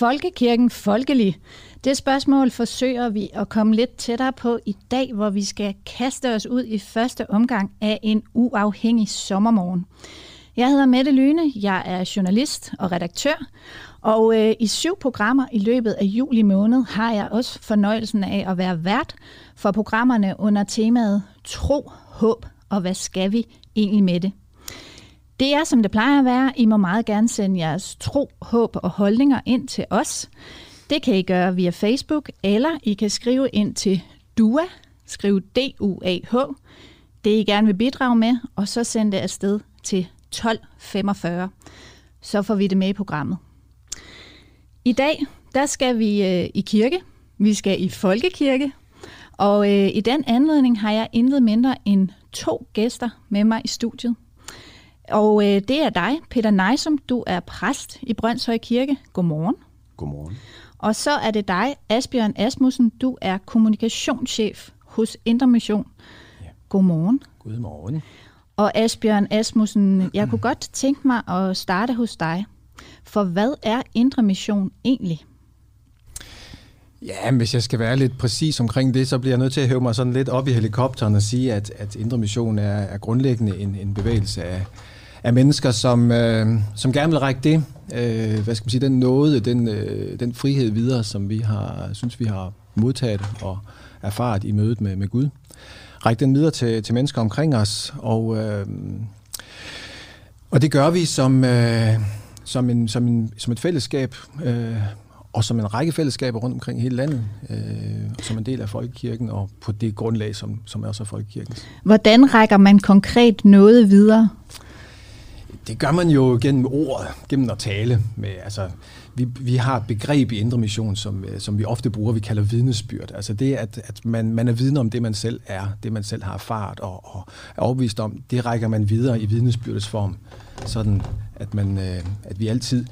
Folkekirken folkelig? Det spørgsmål forsøger vi at komme lidt tættere på i dag, hvor vi skal kaste os ud i første omgang af en uafhængig sommermorgen. Jeg hedder Mette Lyne, jeg er journalist og redaktør, og øh, i syv programmer i løbet af juli måned har jeg også fornøjelsen af at være vært for programmerne under temaet Tro, Håb og hvad skal vi egentlig med det? Det er, som det plejer at være. I må meget gerne sende jeres tro, håb og holdninger ind til os. Det kan I gøre via Facebook, eller I kan skrive ind til DUA, skriv D-U-A-H, det I gerne vil bidrage med, og så sende det afsted til 1245. Så får vi det med i programmet. I dag, der skal vi øh, i kirke. Vi skal i folkekirke. Og øh, i den anledning har jeg intet mindre end to gæster med mig i studiet. Og øh, det er dig, Peter Nejsum. Du er præst i Brøndshøj Kirke. Godmorgen. Godmorgen. Og så er det dig, Asbjørn Asmussen. Du er kommunikationschef hos Indre Mission. Ja. Godmorgen. Godmorgen. Og Asbjørn Asmussen, jeg kunne godt tænke mig at starte hos dig. For hvad er Indre Mission egentlig? Ja, men hvis jeg skal være lidt præcis omkring det, så bliver jeg nødt til at hæve mig sådan lidt op i helikopteren og sige, at, at Indre Mission er, er grundlæggende en, en bevægelse af, af mennesker, som, øh, som gerne vil række det, øh, hvad skal man sige, den nåde, den, øh, den frihed videre, som vi har, synes vi har modtaget og erfaret i mødet med, med Gud. Række den videre til, til mennesker omkring os, og, øh, og det gør vi som, øh, som, en, som, en, som et fællesskab, øh, og som en række fællesskaber rundt omkring hele landet, øh, og som en del af folkekirken, og på det grundlag, som, som er så folkekirkens. Hvordan rækker man konkret noget videre? Det gør man jo gennem ord, gennem at tale. Med, altså, vi, vi har et begreb i Indre Mission, som, øh, som vi ofte bruger, vi kalder vidnesbyrd. Altså det, at, at man, man er vidne om det, man selv er, det man selv har erfaret og, og er overbevist om, det rækker man videre i vidnesbyrdets form, sådan at, man, øh, at vi altid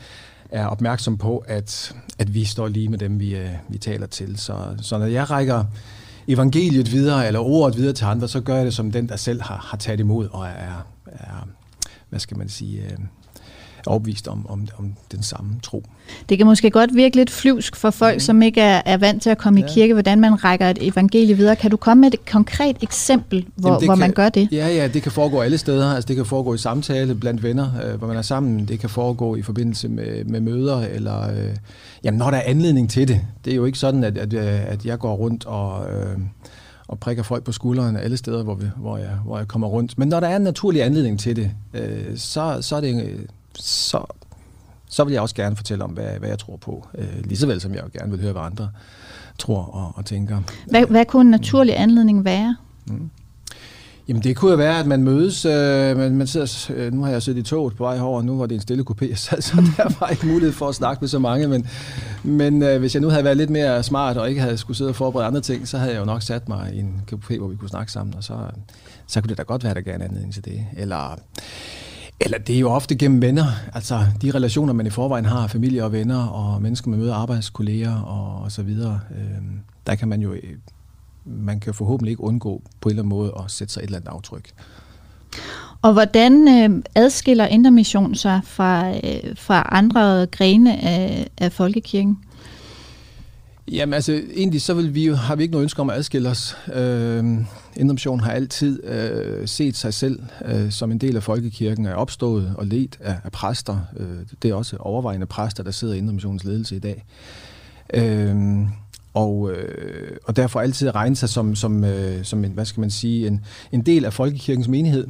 er opmærksom på, at, at vi står lige med dem, vi, øh, vi taler til. Så, så når jeg rækker evangeliet videre, eller ordet videre til andre, så gør jeg det som den, der selv har, har taget imod og er, er hvad skal man sige, øh, overbevist om, om, om den samme tro. Det kan måske godt virke lidt flyvsk for folk, mm. som ikke er, er vant til at komme ja. i kirke, hvordan man rækker et evangelie videre. Kan du komme med et konkret eksempel, hvor, hvor kan, man gør det? Ja, ja, det kan foregå alle steder. Altså, det kan foregå i samtale blandt venner, øh, hvor man er sammen. Det kan foregå i forbindelse med, med møder, eller øh, jamen, når der er anledning til det. Det er jo ikke sådan, at, at, at jeg går rundt og... Øh, og prikker folk på skulderen alle steder, hvor, vi, hvor, jeg, hvor jeg kommer rundt. Men når der er en naturlig anledning til det, øh, så, så, er det, så, så vil jeg også gerne fortælle om, hvad, hvad jeg tror på. Øh, lige så vel som jeg gerne vil høre, hvad andre tror og, og tænker. Hvad, hvad kunne en naturlig anledning være? Mm. Jamen det kunne jo være, at man mødes, øh, man, man sidder, øh, nu har jeg siddet i toget på vej herover, nu var det en stille kopé, så, så der var ikke mulighed for at snakke med så mange, men, men øh, hvis jeg nu havde været lidt mere smart og ikke havde skulle sidde og forberede andre ting, så havde jeg jo nok sat mig i en kopé, hvor vi kunne snakke sammen, og så, så kunne det da godt være, at der gav en anledning til det. Eller, eller det er jo ofte gennem venner, altså de relationer, man i forvejen har, familie og venner, og mennesker, man møder, arbejdskolleger og, og så videre, øh, der kan man jo øh, man kan forhåbentlig ikke undgå på en eller anden måde at sætte sig et eller andet aftryk. Og hvordan øh, adskiller Indre Mission sig fra, øh, fra andre grene af, af folkekirken? Jamen altså, egentlig så vil vi har vi ikke noget ønske om at adskille os. Øh, Indre Mission har altid øh, set sig selv øh, som en del af folkekirken, er opstået og ledt af, af præster. Øh, det er også overvejende præster, der sidder i Indre Missions ledelse i dag. Øh, og, øh, og derfor altid regne sig som, som, øh, som en, hvad skal man sige, en, en del af folkekirkens menighed,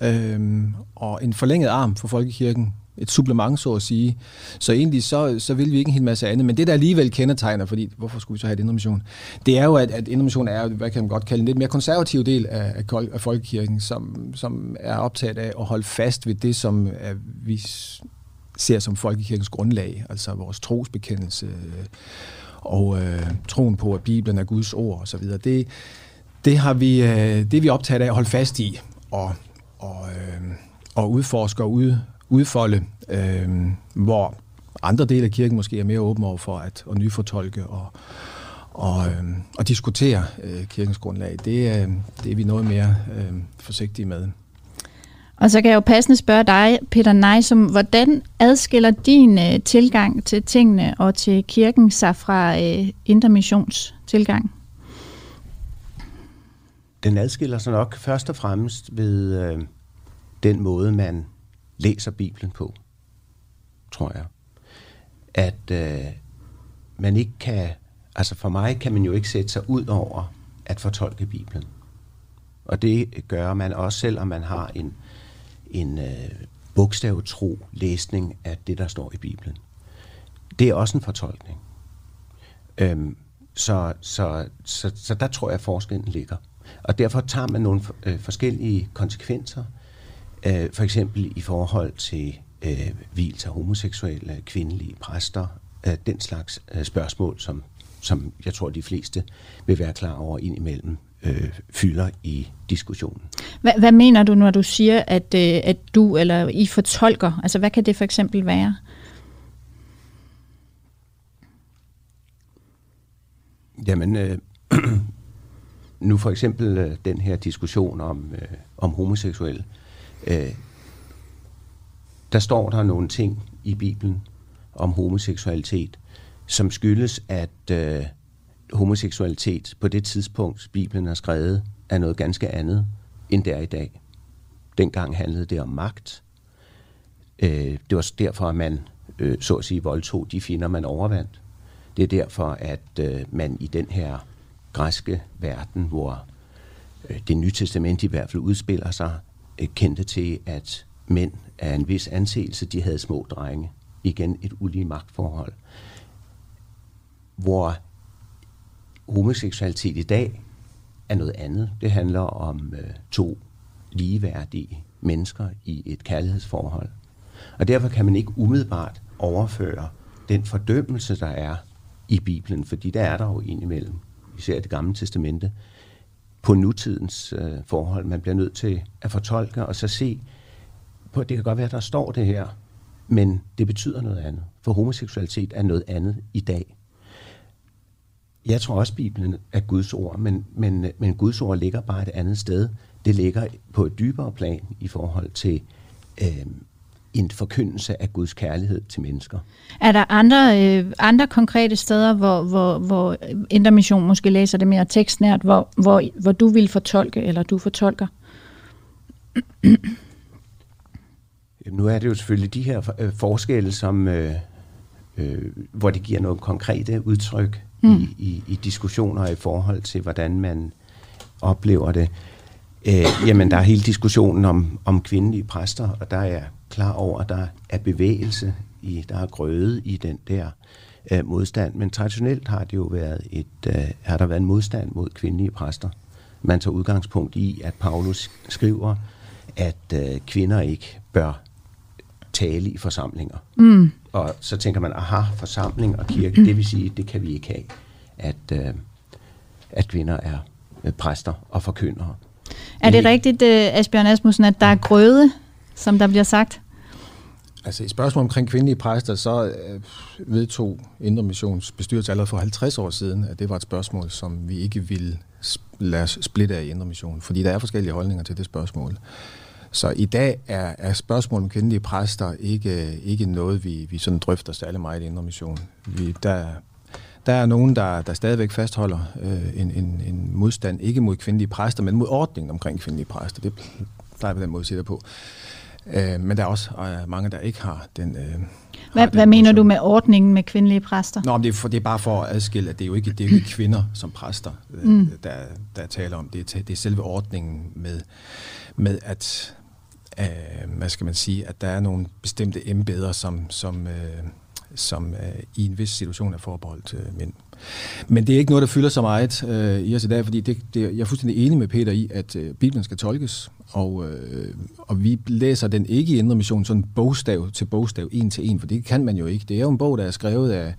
øh, og en forlænget arm for folkekirken, et supplement, så at sige. Så egentlig så, så vil vi ikke en hel masse andet, men det der alligevel kendetegner, fordi hvorfor skulle vi så have et indre mission? Det er jo, at, at indre mission er, hvad kan man godt kalde en lidt mere konservativ del af, af, af folkekirken, som, som er optaget af at holde fast ved det, som er, vi ser som folkekirkens grundlag, altså vores trosbekendelse, og øh, troen på, at Bibelen er Guds ord osv. Det, det, har vi, øh, det er vi optaget af at holde fast i og, og, øh, og udforske og ud, udfolde, øh, hvor andre dele af kirken måske er mere åbne over for at, at nyfortolke og, og, øh, og diskutere øh, kirkens grundlag. Det, øh, det er vi noget mere øh, forsigtige med. Og så kan jeg jo passende spørge dig, Peter Nejsum, hvordan adskiller din øh, tilgang til tingene og til kirken sig fra øh, intermissions tilgang? Den adskiller sig nok først og fremmest ved øh, den måde, man læser Bibelen på, tror jeg. At øh, man ikke kan, altså for mig kan man jo ikke sætte sig ud over at fortolke Bibelen. Og det gør man også, selvom man har en en øh, bogstavtro læsning af det, der står i Bibelen. Det er også en fortolkning. Øhm, så, så, så, så der tror jeg, at forskellen ligger. Og derfor tager man nogle øh, forskellige konsekvenser, øh, for eksempel i forhold til øh, hvilelse af homoseksuelle, kvindelige præster, øh, den slags øh, spørgsmål, som, som jeg tror, de fleste vil være klar over indimellem øh, fylder i diskussionen. Hvad, hvad mener du, når du siger, at, øh, at du eller I fortolker? Altså, hvad kan det for eksempel være? Jamen, øh, nu for eksempel øh, den her diskussion om, øh, om homoseksuelle. Øh, der står der nogle ting i Bibelen om homoseksualitet, som skyldes, at øh, homoseksualitet på det tidspunkt, Bibelen er skrevet, er noget ganske andet, end det er i dag. Dengang handlede det om magt. Øh, det var derfor, at man øh, så at sige voldtog de finder, man overvandt. Det er derfor, at øh, man i den her græske verden, hvor øh, det nye testament i hvert fald udspiller sig, øh, kendte til, at mænd af en vis anseelse, de havde små drenge. Igen et ulige magtforhold. Hvor homoseksualitet i dag er noget andet. Det handler om øh, to ligeværdige mennesker i et kærlighedsforhold. Og derfor kan man ikke umiddelbart overføre den fordømmelse, der er i Bibelen, fordi der er der jo indimellem, især det gamle testamente, på nutidens øh, forhold. Man bliver nødt til at fortolke og så se på, det kan godt være, at der står det her, men det betyder noget andet. For homoseksualitet er noget andet i dag, jeg tror også, Bibelen er Guds ord, men, men, men Guds ord ligger bare et andet sted. Det ligger på et dybere plan i forhold til øh, en forkyndelse af Guds kærlighed til mennesker. Er der andre, øh, andre konkrete steder, hvor, hvor, hvor Intermission måske læser det mere tekstnært, hvor, hvor, hvor du vil fortolke, eller du fortolker? Nu er det jo selvfølgelig de her øh, forskelle, som, øh, øh, hvor det giver noget konkrete udtryk mm. i, i, i diskussioner i forhold til, hvordan man oplever det. Øh, jamen, der er hele diskussionen om, om kvindelige præster, og der er jeg klar over, at der er bevægelse, i, der er grøde i den der øh, modstand. Men traditionelt har det jo været et, øh, har der været en modstand mod kvindelige præster. Man tager udgangspunkt i, at Paulus skriver, at øh, kvinder ikke bør tale i forsamlinger. Mm. Og så tænker man, aha, forsamling og kirke, mm. det vil sige, det kan vi ikke have, at, øh, at kvinder er øh, præster og forkyndere. Er det rigtigt, øh, Asbjørn Asmussen, at der er grøde, som der bliver sagt? Altså i spørgsmål omkring kvindelige præster, så øh, vedtog Indre Missions bestyrelse allerede for 50 år siden, at det var et spørgsmål, som vi ikke ville lade os splitte af i Indre Mission, fordi der er forskellige holdninger til det spørgsmål. Så i dag er, er spørgsmålet om kvindelige præster ikke, ikke noget, vi, vi sådan drøfter særlig meget i Indre Mission. Vi, der, der er nogen, der, der stadigvæk fastholder øh, en, en, en modstand, ikke mod kvindelige præster, men mod ordningen omkring kvindelige præster. Det plejer vi den måde at sige på. Øh, men der er også øh, mange, der ikke har den... Øh, hvad, hvad mener du med ordningen med kvindelige præster? Nå, men det, er for, det er bare for at adskille, at det er jo ikke, det er jo ikke kvinder som præster, øh, mm. der, der taler om. Det er, det er selve ordningen med, med at øh, hvad skal man sige, at der er nogle bestemte embeder, som, som, øh, som øh, i en vis situation er forbeholdt øh, mænd. Men det er ikke noget, der fylder så meget øh, i os i dag, fordi det, det, jeg er fuldstændig enig med Peter i, at øh, Bibelen skal tolkes, og, øh, og vi læser den ikke i Indre Mission sådan bogstav til bogstav, en til en, for det kan man jo ikke. Det er jo en bog, der er skrevet af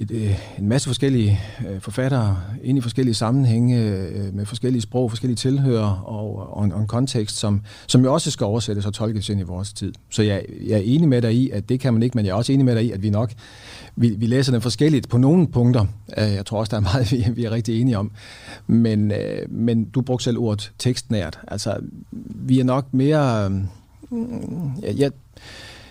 et, øh, en masse forskellige øh, forfattere ind i forskellige sammenhænge øh, med forskellige sprog, forskellige tilhører og, og, en, og en kontekst, som, som jo også skal oversættes og tolkes ind i vores tid. Så jeg, jeg er enig med dig i, at det kan man ikke, men jeg er også enig med dig i, at vi nok vi, vi læser den forskelligt på nogle punkter. Øh, jeg tror også, der er meget, vi, vi er rigtig enige om. Men, øh, men du brugte selv ordet tekstnært. Altså, vi er nok mere... Øh, jeg, jeg,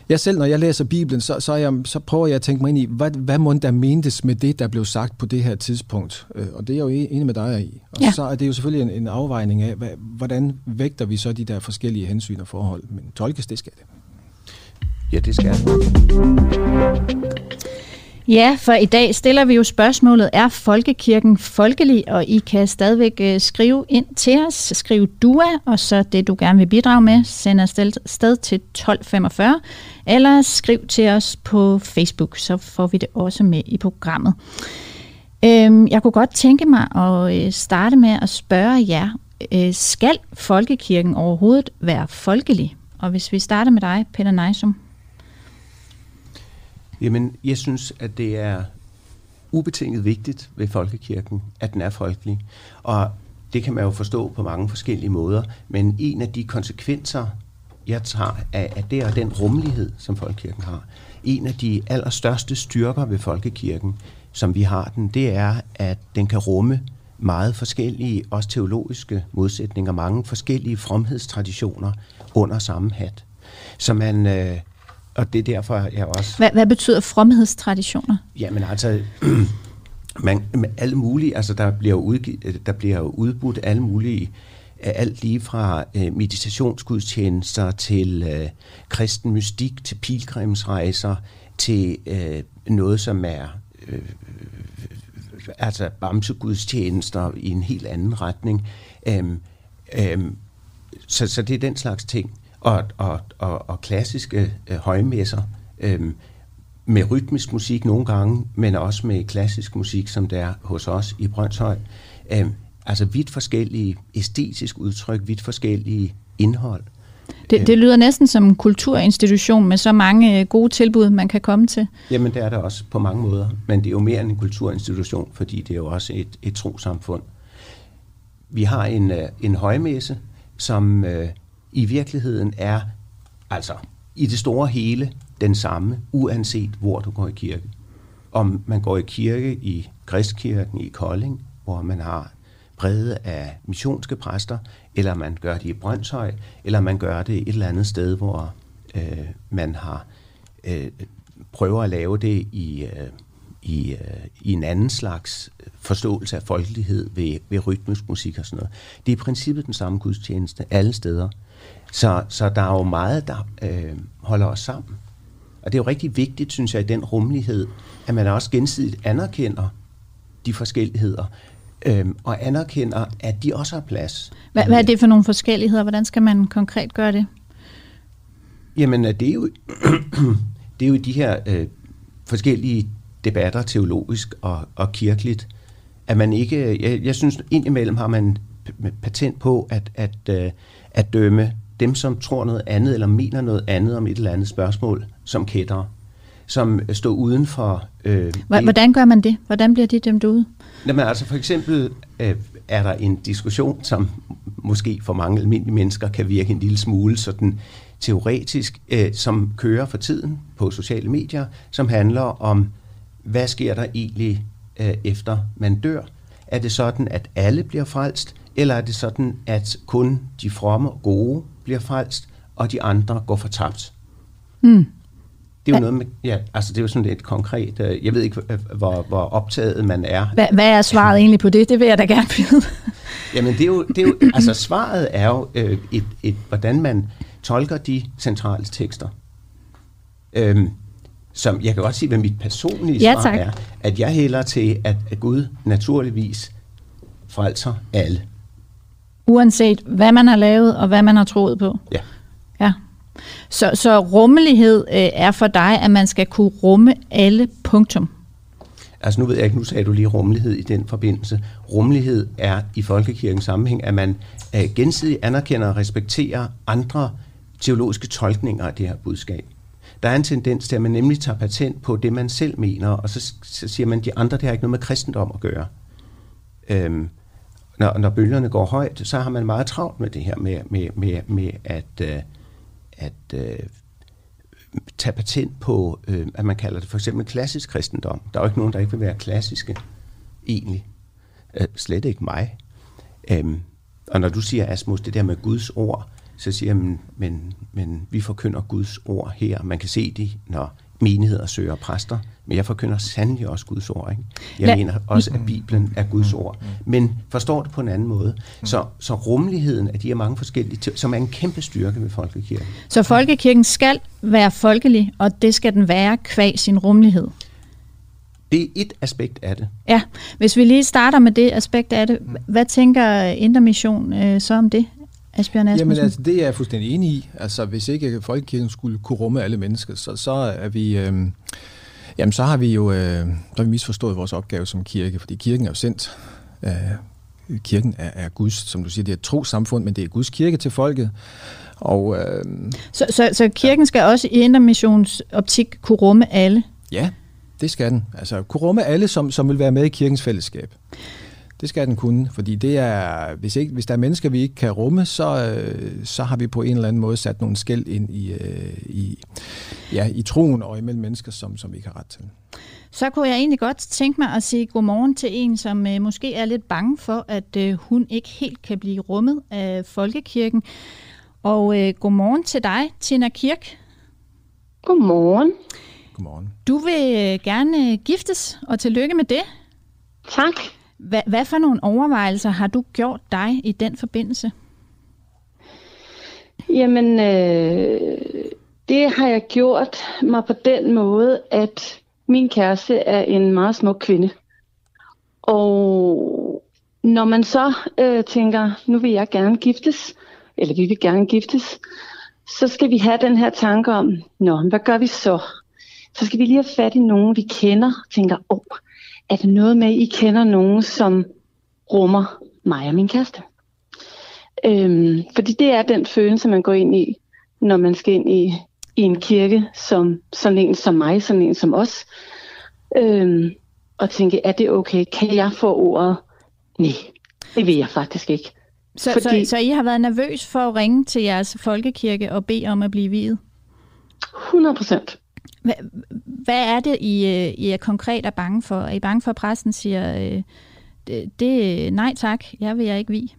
jeg selv, når jeg læser Bibelen, så, så, jeg, så prøver jeg at tænke mig ind i, hvad, hvad må der mentes med det, der blev sagt på det her tidspunkt? Øh, og det er jeg jo enig med dig i. Og ja. så er det jo selvfølgelig en, en afvejning af, hvad, hvordan vægter vi så de der forskellige hensyn og forhold. Men tolkes, det skal det. Ja, det skal Ja, for i dag stiller vi jo spørgsmålet, er folkekirken folkelig? Og I kan stadigvæk øh, skrive ind til os. Skriv DUA, og så det, du gerne vil bidrage med, send afsted sted til 1245, eller skriv til os på Facebook, så får vi det også med i programmet. Øhm, jeg kunne godt tænke mig at øh, starte med at spørge jer, øh, skal folkekirken overhovedet være folkelig? Og hvis vi starter med dig, Peter Neisum. Jamen, jeg synes, at det er ubetinget vigtigt ved folkekirken, at den er folkelig. Og det kan man jo forstå på mange forskellige måder, men en af de konsekvenser, jeg tager af, af det og den rummelighed, som folkekirken har, en af de allerstørste styrker ved folkekirken, som vi har den, det er, at den kan rumme meget forskellige, også teologiske modsætninger, mange forskellige fromhedstraditioner under samme hat. Så man, øh, og det er derfor, jeg også... Hvad, hvad betyder fromhedstraditioner? Jamen altså, man, med alle mulige, altså der bliver, udgivet, der bliver udbudt alle mulige, alt lige fra øh, meditationsgudstjenester til øh, kristen mystik, til pilgrimsrejser, til øh, noget, som er øh, altså bamsegudstjenester i en helt anden retning. Øhm, øhm, så, så det er den slags ting og, og, og, og klassiske øh, højmesser øh, med rytmisk musik nogle gange, men også med klassisk musik, som der er hos os i Brøndshøj. Øh, altså vidt forskellige æstetisk udtryk, vidt forskellige indhold. Det, det lyder næsten som en kulturinstitution med så mange øh, gode tilbud, man kan komme til. Jamen det er det også på mange måder, men det er jo mere end en kulturinstitution, fordi det er jo også et, et trosamfund. Vi har en, øh, en højmesse, som øh, i virkeligheden er altså i det store hele den samme, uanset hvor du går i kirke. Om man går i kirke i Kristkirken i Kolding, hvor man har præget af missionske præster, eller man gør det i Brøndshøj, eller man gør det et eller andet sted, hvor øh, man har øh, prøver at lave det i, øh, i, øh, i en anden slags forståelse af folkelighed ved, ved rytmisk musik og sådan noget. Det er i princippet den samme gudstjeneste alle steder. Så, så der er jo meget, der øh, holder os sammen. Og det er jo rigtig vigtigt, synes jeg, i den rummelighed, at man også gensidigt anerkender de forskelligheder, øh, og anerkender, at de også har plads. Hvad, hvad er det for nogle forskelligheder? Hvordan skal man konkret gøre det? Jamen, det er jo, det er jo de her øh, forskellige debatter, teologisk og, og kirkeligt, at man ikke, jeg, jeg synes indimellem har man patent på at, at, øh, at dømme dem, som tror noget andet eller mener noget andet om et eller andet spørgsmål, som kætter, som står uden for... Øh, Hvordan gør man det? Hvordan bliver de dømt ude? Jamen altså for eksempel øh, er der en diskussion, som måske for mange almindelige mennesker kan virke en lille smule sådan teoretisk, øh, som kører for tiden på sociale medier, som handler om, hvad sker der egentlig øh, efter man dør? Er det sådan, at alle bliver frelst, eller er det sådan, at kun de fromme og gode bliver frelst, og de andre går fortabt. Mm. Det er jo noget med, ja, altså det er jo sådan lidt konkret, øh, jeg ved ikke, hvor, hvor optaget man er. Hvad, hvad er svaret egentlig på det? Det vil jeg da gerne vide. Jamen det er jo, det er jo altså svaret er jo øh, et, et, hvordan man tolker de centrale tekster. Øhm, som jeg kan godt sige, hvad mit personlige ja, svar er, at jeg hælder til, at, at Gud naturligvis frelser alle. Uanset hvad man har lavet og hvad man har troet på? Ja. Så, så rummelighed øh, er for dig, at man skal kunne rumme alle punktum? Altså nu ved jeg ikke, nu sagde du lige rummelighed i den forbindelse. Rummelighed er i folkekirkens sammenhæng, at man øh, gensidigt anerkender og respekterer andre teologiske tolkninger af det her budskab. Der er en tendens til, at man nemlig tager patent på det, man selv mener, og så, så siger man, at de andre, det har ikke noget med kristendom at gøre. Øhm, når, når bølgerne går højt, så har man meget travlt med det her med, med, med, med at, øh, at øh, tage patent på, øh, at man kalder det for eksempel klassisk kristendom. Der er jo ikke nogen, der ikke vil være klassiske, egentlig. Øh, slet ikke mig. Øh, og når du siger, Asmus, det der med Guds ord, så siger jeg, men, men, men vi forkynder Guds ord her. Man kan se det, når menigheder søger præster, men jeg forkynder sandelig også Guds ord. Ikke? Jeg La- mener også, at Bibelen er Guds ord. Men forstår det på en anden måde. Så, så rummeligheden af de her mange forskellige, som er en kæmpe styrke ved folkekirken. Så folkekirken skal være folkelig, og det skal den være kvæg sin rummelighed. Det er et aspekt af det. Ja, hvis vi lige starter med det aspekt af det, hvad tænker Indre Mission øh, så om det? Asbjørn Jamen altså, det er jeg fuldstændig enig i. Altså, hvis ikke folkekirken skulle kunne rumme alle mennesker, så, så er vi... Øh, jamen, så har vi jo øh, der har vi misforstået vores opgave som kirke, fordi kirken er jo sendt. Øh, kirken er, er Guds, som du siger, det er et trosamfund, men det er Guds kirke til folket. Og, øh, så, så, så kirken skal også i optik kunne rumme alle? Ja, det skal den. Altså kunne rumme alle, som, som vil være med i kirkens fællesskab. Det skal den kunne, fordi det er, hvis, ikke, hvis der er mennesker, vi ikke kan rumme, så, øh, så har vi på en eller anden måde sat nogle skæld ind i, øh, i, ja, i troen og imellem mennesker, som, som vi ikke har ret til. Så kunne jeg egentlig godt tænke mig at sige godmorgen til en, som øh, måske er lidt bange for, at øh, hun ikke helt kan blive rummet af folkekirken. Og øh, godmorgen til dig, Tina Kirk. Godmorgen. Godmorgen. Du vil gerne giftes, og tillykke med det. Tak. Hvad, hvad for nogle overvejelser har du gjort dig i den forbindelse? Jamen, øh, det har jeg gjort mig på den måde, at min kæreste er en meget smuk kvinde. Og når man så øh, tænker, nu vil jeg gerne giftes, eller vi vil gerne giftes, så skal vi have den her tanke om, nå, hvad gør vi så? Så skal vi lige have fat i nogen, vi kender, tænker, åh, oh, er det noget med, at I kender nogen, som rummer mig og min kæreste? Øhm, fordi det er den følelse, man går ind i, når man skal ind i, i en kirke, som sådan en som mig, sådan en som os. Øhm, og tænke, er det okay? Kan jeg få ordet? Nej, det vil jeg faktisk ikke. Så, Fordi, så, så I har været nervøs for at ringe til jeres folkekirke og bede om at blive videt? 100 procent. Hvad, hvad er det, I, øh, I er konkret er bange for? Er I bange for, at præsten siger, øh, det, det, nej tak, jeg vil jeg ikke vi?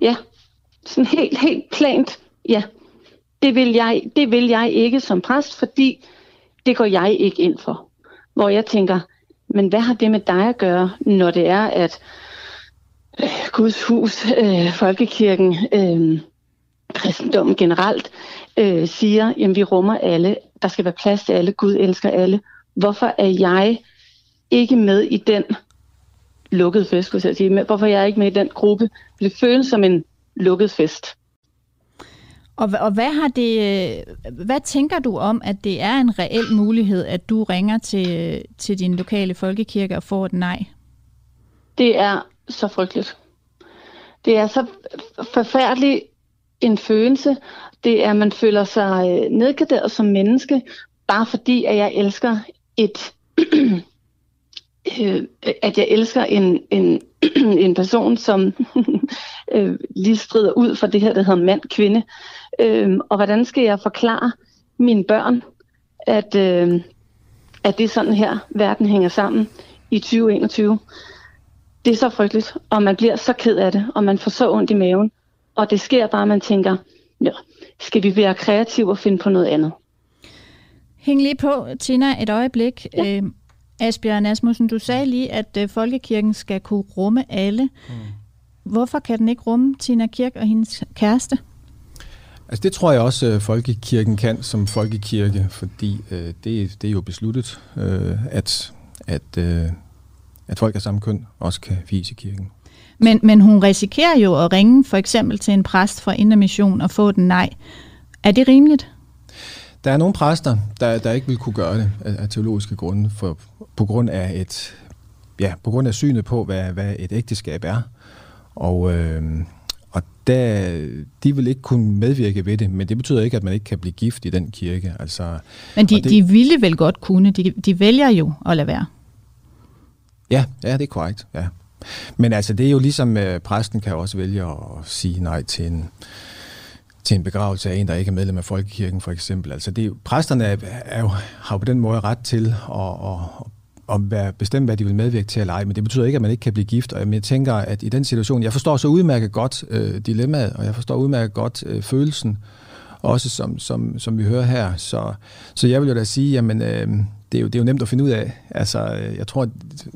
Ja, sådan helt, helt plant, ja. Det vil, jeg, det vil jeg ikke som præst, fordi det går jeg ikke ind for. Hvor jeg tænker, men hvad har det med dig at gøre, når det er, at øh, Guds hus, øh, folkekirken, øh, kristendommen generelt, øh, siger, at vi rummer alle, der skal være plads til alle, Gud elsker alle. Hvorfor er jeg ikke med i den lukkede fest, skulle jeg sige. Hvorfor er jeg ikke med i den gruppe? Det føles som en lukket fest. Og, og hvad har det, hvad tænker du om, at det er en reel mulighed, at du ringer til, til din lokale folkekirke og får et nej? Det er så frygteligt. Det er så forfærdeligt en følelse. Det er, at man føler sig øh, nedgraderet som menneske, bare fordi, at jeg elsker et... øh, at jeg elsker en, en, en person, som øh, lige strider ud for det her, der hedder mand-kvinde. Øh, og hvordan skal jeg forklare mine børn, at, øh, at det er sådan her, verden hænger sammen i 2021. Det er så frygteligt, og man bliver så ked af det, og man får så ondt i maven. Og det sker bare, at man tænker, ja, skal vi være kreative og finde på noget andet? Hæng lige på, Tina, et øjeblik. Ja. Øh, Asbjørn Asmussen, du sagde lige, at øh, folkekirken skal kunne rumme alle. Mm. Hvorfor kan den ikke rumme Tina Kirk og hendes kæreste? Altså det tror jeg også, at øh, folkekirken kan som folkekirke, fordi øh, det, det er jo besluttet, øh, at, at, øh, at folk af samme køn også kan vise i kirken. Men, men hun risikerer jo at ringe for eksempel til en præst fra Indre Mission og få den nej. Er det rimeligt? Der er nogle præster, der, der ikke vil kunne gøre det af, af teologiske grunde, for, på grund af et ja, på grund af synet på, hvad, hvad et ægteskab er. Og, øh, og der, de vil ikke kunne medvirke ved det, men det betyder ikke, at man ikke kan blive gift i den kirke. Altså, men de, det, de ville vel godt kunne, de, de vælger jo at lade være. Ja, ja, det er korrekt, ja. Men altså, det er jo ligesom, øh, præsten kan også vælge at sige nej til en, til en begravelse af en, der ikke er medlem af Folkekirken, for eksempel. Altså, det er jo, præsterne er, er jo, har jo på den måde ret til at, at, at være bestemt, hvad de vil medvirke til eller ej, men det betyder ikke, at man ikke kan blive gift. Og jeg tænker, at i den situation, jeg forstår så udmærket godt øh, dilemmaet, og jeg forstår udmærket godt øh, følelsen, også som, som, som vi hører her. Så, så jeg vil jo da sige, jamen, øh, det, er jo, det er jo nemt at finde ud af. Altså, øh, jeg tror, at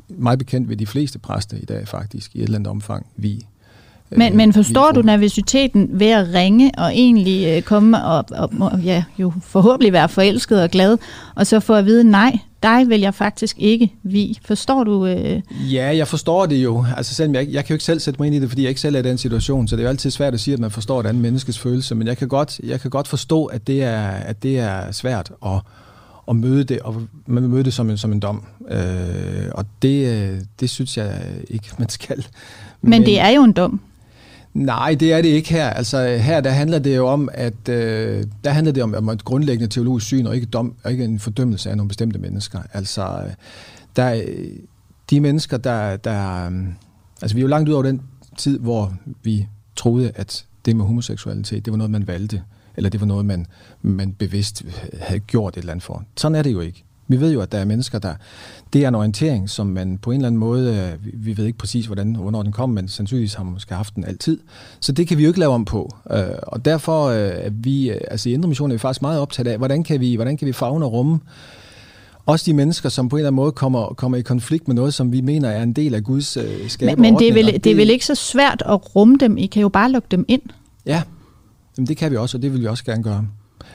meget bekendt ved de fleste præster i dag faktisk, i et eller andet omfang, vi men, men forstår du nervøsiteten ved at ringe og egentlig øh, komme og, og, og ja, jo forhåbentlig være forelsket og glad, og så få at vide, nej, dig vil jeg faktisk ikke vi. Forstår du? Øh... Ja, jeg forstår det jo. Altså selv, jeg, jeg kan jo ikke selv sætte mig ind i det, fordi jeg ikke selv er i den situation, så det er jo altid svært at sige, at man forstår et andet menneskes følelse, men jeg kan godt, jeg kan godt forstå, at det er, at det er svært at, at møde det, og man vil møde det som en, som en dom. Øh, og det, øh, det synes jeg ikke, man skal. Men, men det er jo en dom. Nej, det er det ikke her. Altså her der handler det jo om, at øh, der handler det om, om et grundlæggende teologisk syn, og ikke, dom, og ikke en fordømmelse af nogle bestemte mennesker. Altså, der, de mennesker, der, der... Øh, altså vi er jo langt ud over den tid, hvor vi troede, at det med homoseksualitet, det var noget, man valgte, eller det var noget, man, man bevidst havde gjort et eller andet for. Sådan er det jo ikke. Vi ved jo, at der er mennesker, der... Det er en orientering, som man på en eller anden måde... Øh, vi ved ikke præcis, hvordan, hvornår den kom, men sandsynligvis har man måske haft den altid. Så det kan vi jo ikke lave om på. Øh, og derfor øh, er vi... Altså i Indre Mission er vi faktisk meget optaget af, hvordan kan vi, hvordan kan vi fagne og rumme også de mennesker, som på en eller anden måde kommer, kommer i konflikt med noget, som vi mener er en del af Guds øh, Men, men det, er vel, det er vel ikke så svært at rumme dem? I kan jo bare lukke dem ind. Ja, Jamen, det kan vi også, og det vil vi også gerne gøre.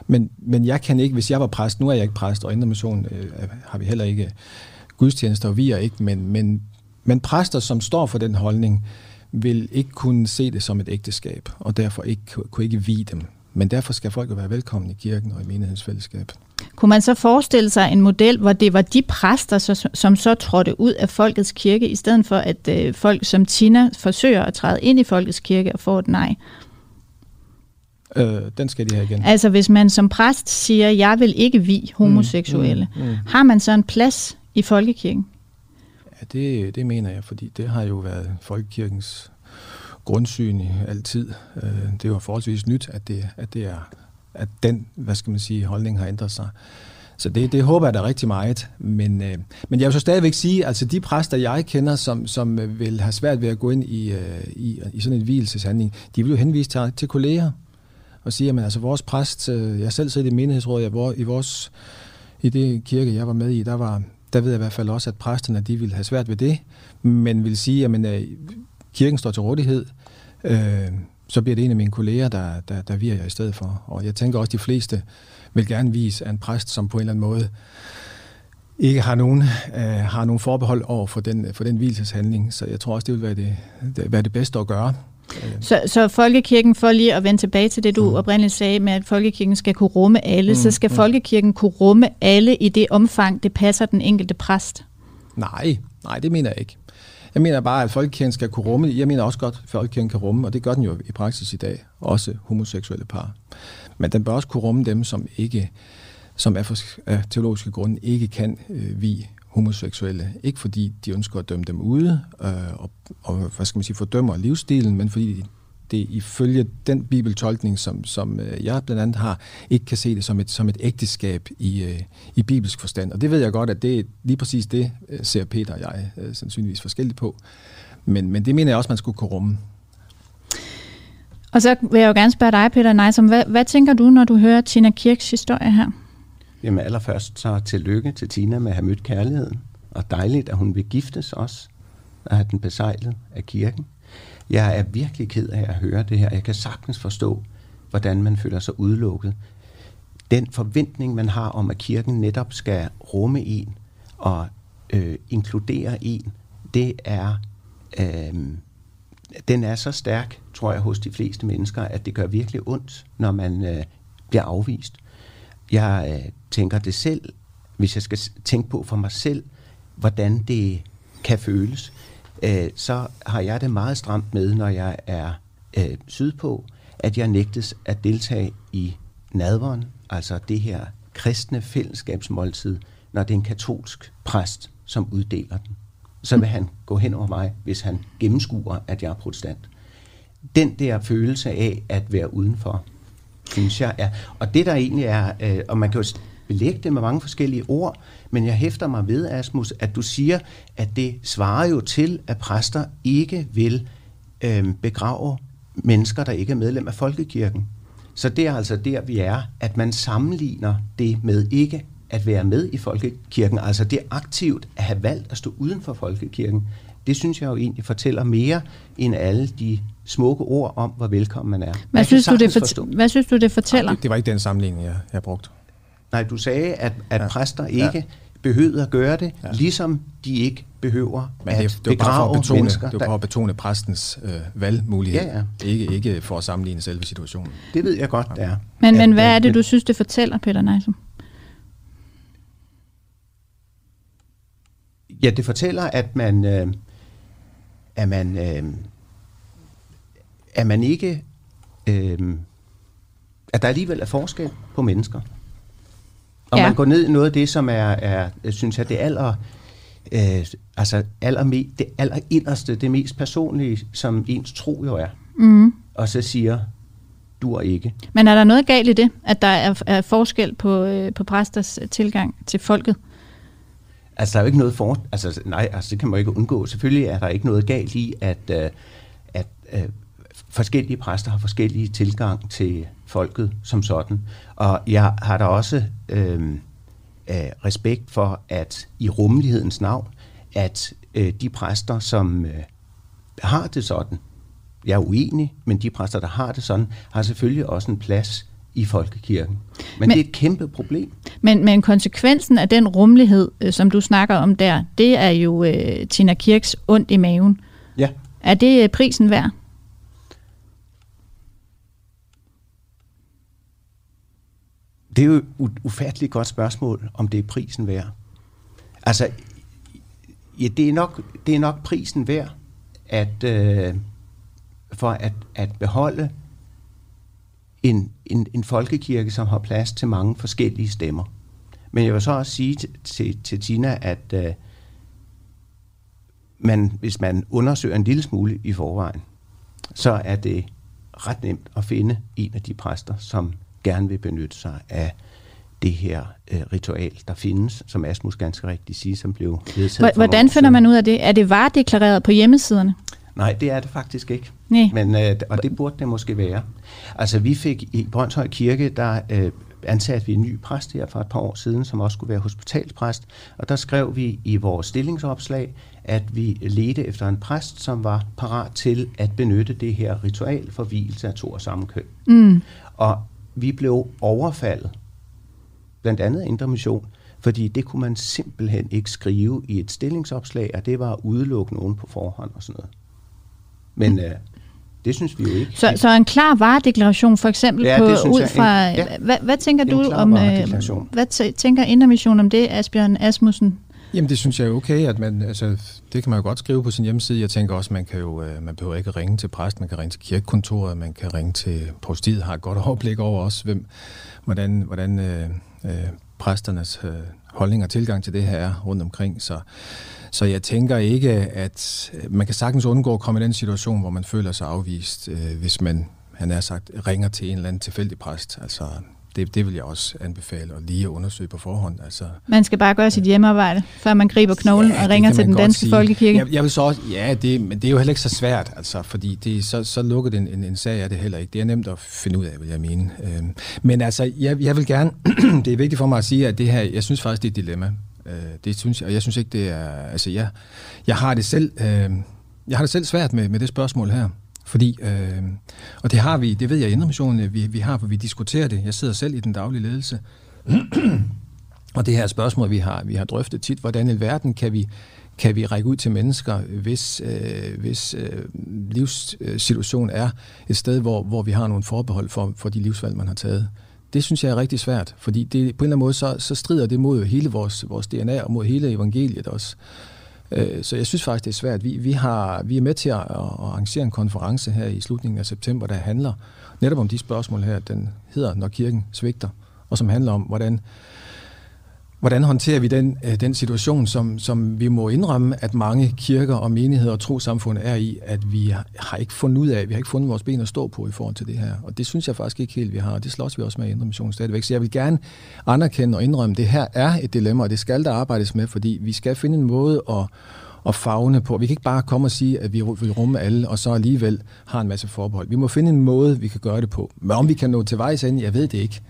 Men, men jeg kan ikke, hvis jeg var præst, nu er jeg ikke præst, og Indre Mission øh, har vi heller ikke gudstjenester, og vi er ikke, men, men, men præster, som står for den holdning, vil ikke kunne se det som et ægteskab, og derfor ikke, kunne ikke vide dem. Men derfor skal folk jo være velkomne i kirken og i menighedsfællesskabet. Kunne man så forestille sig en model, hvor det var de præster, som så trådte ud af folkets kirke, i stedet for at øh, folk som Tina forsøger at træde ind i folkets kirke og få et nej? Øh, den skal de have igen. Altså hvis man som præst siger, jeg vil ikke vi homoseksuelle, mm, mm, mm. har man så en plads i folkekirken? Ja, det, det mener jeg, fordi det har jo været folkekirkens grundsyn i altid. Øh, det er jo forholdsvis nyt, at det, at det er at den, hvad skal man sige, holdning har ændret sig. Så det, det håber jeg da rigtig meget. Men, øh, men jeg vil så stadigvæk sige, altså de præster, jeg kender, som, som vil have svært ved at gå ind i, øh, i, i sådan en hvileseshandling, de vil jo henvise til, til kolleger og sige, at altså vores præst, øh, jeg selv sidder i menighedsrådet, jeg, i vores, i det kirke, jeg var med i, der var, der ved jeg i hvert fald også, at præsterne, de ville have svært ved det, men vil sige, at øh, kirken står til rådighed, øh, så bliver det en af mine kolleger, der, der, der virker i stedet for. Og jeg tænker også, at de fleste vil gerne vise, at en præst, som på en eller anden måde ikke har nogen, øh, har nogen forbehold over for den, for den hvileseshandling. Så jeg tror også, det vil være det, det, være det bedste at gøre. Så, så folkekirken, for lige at vende tilbage til det, du mm. oprindeligt sagde med, at folkekirken skal kunne rumme alle, mm. så skal mm. folkekirken kunne rumme alle i det omfang, det passer den enkelte præst? Nej, nej, det mener jeg ikke. Jeg mener bare, at folkekirken skal kunne rumme, jeg mener også godt, at folkekirken kan rumme, og det gør den jo i praksis i dag, også homoseksuelle par. Men den bør også kunne rumme dem, som ikke, som af, teologiske grunde ikke kan øh, vi homoseksuelle. Ikke fordi de ønsker at dømme dem ude øh, og, og hvad skal man sige, fordømmer livsstilen, men fordi det ifølge den bibeltolkning, som, som øh, jeg blandt andet har, ikke kan se det som et, som et ægteskab i, øh, i bibelsk forstand. Og det ved jeg godt, at det lige præcis det øh, ser Peter og jeg øh, sandsynligvis forskelligt på. Men, men det mener jeg også, man skulle kunne rumme. Og så vil jeg jo gerne spørge dig, Peter Nejsom, hvad, hvad tænker du, når du hører Tina Kirks historie her? Jamen allerførst så tillykke til Tina med at have mødt kærligheden. Og dejligt, at hun vil giftes også, og have den besejlet af kirken. Jeg er virkelig ked af at høre det her. Jeg kan sagtens forstå, hvordan man føler sig udelukket. Den forventning, man har om, at kirken netop skal rumme en og øh, inkludere en, det er, øh, den er så stærk, tror jeg, hos de fleste mennesker, at det gør virkelig ondt, når man øh, bliver afvist. Jeg øh, tænker det selv, hvis jeg skal tænke på for mig selv, hvordan det kan føles, øh, så har jeg det meget stramt med, når jeg er øh, sydpå, at jeg nægtes at deltage i nadveren, altså det her kristne fællesskabsmåltid, når det er en katolsk præst, som uddeler den. Så vil han gå hen over mig, hvis han gennemskuer, at jeg er protestant. Den der følelse af at være udenfor, synes jeg Ja. Og det der egentlig er, øh, og man kan jo belægge det med mange forskellige ord, men jeg hæfter mig ved, Asmus, at du siger, at det svarer jo til, at præster ikke vil øh, begrave mennesker, der ikke er medlem af folkekirken. Så det er altså der, vi er, at man sammenligner det med ikke at være med i folkekirken, altså det aktivt at have valgt at stå uden for folkekirken, det synes jeg jo egentlig fortæller mere end alle de smukke ord om, hvor velkommen man er. Hvad, synes du, det, for, hvad synes du, det fortæller? Nej, det, det var ikke den sammenligning, jeg, jeg brugte. Nej, du sagde, at, at ja. præster ikke ja. behøvede at gøre det, ja. ligesom de ikke behøver Men det, at det begrave bare for at betone, mennesker. Det var bare at betone præstens øh, valgmulighed, ja, ja. Ikke, ikke for at sammenligne selve situationen. Det ved jeg godt, det er. Men, men hvad er det, du synes, det fortæller, Peter Neisum? Ja, det fortæller, at man, øh, at man, øh, at man ikke, øh, at der alligevel er forskel på mennesker. Og ja. man går ned i noget af det, som er, er synes jeg, det aller, øh, altså allerme, det aller inderste, det mest personlige, som ens tro jo er. Mm. Og så siger, du er ikke. Men er der noget galt i det, at der er, er forskel på, øh, på præsters tilgang til folket? Altså, der er jo ikke noget for... Altså, nej, altså, det kan man ikke undgå. Selvfølgelig er der ikke noget galt i, at, øh, at øh, forskellige præster har forskellige tilgang til folket som sådan. Og jeg har da også øh, øh, respekt for, at i rummelighedens navn, at øh, de præster, som øh, har det sådan, jeg er uenig, men de præster, der har det sådan, har selvfølgelig også en plads i folkekirken. Men, men det er et kæmpe problem. Men, men konsekvensen af den rummelighed, øh, som du snakker om der, det er jo øh, Tina Kirks ondt i maven. Ja. Er det øh, prisen værd? Det er jo et ufatteligt godt spørgsmål, om det er prisen værd. Altså, ja, det, er nok, det er nok prisen værd, at, øh, for at, at beholde en, en, en folkekirke, som har plads til mange forskellige stemmer. Men jeg vil så også sige til, til, til Tina, at øh, man, hvis man undersøger en lille smule i forvejen, så er det ret nemt at finde en af de præster, som gerne vil benytte sig af det her øh, ritual, der findes, som Asmus ganske rigtigt siger, som blev vedtaget Hvordan finder man ud af det? Er det varedeklareret på hjemmesiderne? Nej, det er det faktisk ikke. Nej. Men, øh, og det burde det måske være. Altså, vi fik i Brøndshøj Kirke, der øh, ansatte vi en ny præst her for et par år siden, som også skulle være hospitalspræst, og der skrev vi i vores stillingsopslag, at vi ledte efter en præst, som var parat til at benytte det her ritual for hvilelse af to og samme køn. Mm. Og vi blev overfaldet, blandt andet Indre Mission, fordi det kunne man simpelthen ikke skrive i et stillingsopslag, og det var at udelukke nogen på forhånd og sådan noget. Men mm. øh, det synes vi jo ikke. Så, så en klar varedeklaration for eksempel ja, på, ud fra... En, ja, hvad, hvad tænker du om... Øh, hvad tænker Indermission om det, Asbjørn Asmussen? Jamen det synes jeg er okay, at man, altså, det kan man jo godt skrive på sin hjemmeside. Jeg tænker også, man kan jo, øh, man behøver ikke ringe til præst, man kan ringe til kirkekontoret, man kan ringe til prostiet, har et godt overblik over også, hvem, hvordan, hvordan øh, øh, præsternes øh, holdning og tilgang til det her er rundt omkring. Så, så jeg tænker ikke, at øh, man kan sagtens undgå at komme i den situation, hvor man føler sig afvist, øh, hvis man, han er sagt, ringer til en eller anden tilfældig præst. Altså, det, det vil jeg også anbefale at lige undersøge på forhånd. Altså, man skal bare gøre sit hjemmearbejde, før man griber knoglen ja, og ringer til den danske sige. folkekirke. Jeg, jeg vil så også, ja, det, men det er jo heller ikke så svært, altså, fordi det, så, så lukket en, en, en sag er det heller ikke. Det er nemt at finde ud af, vil jeg mene. Øhm, men altså, jeg, jeg vil gerne, det er vigtigt for mig at sige, at det her, jeg synes faktisk, det er et dilemma. Øh, det synes jeg, og jeg synes ikke, det er, altså, jeg, jeg har det selv, øh, jeg har det selv svært med, med det spørgsmål her. Fordi, øh, og det har vi, det ved jeg i Indremissionen, vi, vi har, for vi diskuterer det. Jeg sidder selv i den daglige ledelse. og det her spørgsmål, vi har, vi har drøftet tit, hvordan i verden kan vi, kan vi række ud til mennesker, hvis, øh, hvis øh, livssituation er et sted, hvor, hvor vi har nogle forbehold for, for de livsvalg, man har taget. Det synes jeg er rigtig svært, fordi det, på en eller anden måde så, så strider det mod hele vores, vores DNA og mod hele evangeliet også. Øh, Øh, så jeg synes faktisk, det er svært. Vi, vi, har, vi er med til at, at arrangere en konference her i slutningen af september, der handler netop om de spørgsmål her. Den hedder, når kirken svigter, og som handler om, hvordan Hvordan håndterer vi den, øh, den situation, som, som vi må indrømme, at mange kirker og menigheder og trosamfund er i, at vi har ikke fundet ud af, vi har ikke fundet vores ben at stå på i forhold til det her. Og det synes jeg faktisk ikke helt, vi har, og det slås vi også med i Indre Mission stadigvæk. Så jeg vil gerne anerkende og indrømme, at det her er et dilemma, og det skal der arbejdes med, fordi vi skal finde en måde at, at fagne på. Vi kan ikke bare komme og sige, at vi vil rumme alle, og så alligevel har en masse forbehold. Vi må finde en måde, vi kan gøre det på. Men om vi kan nå til vejs ende, jeg ved det ikke.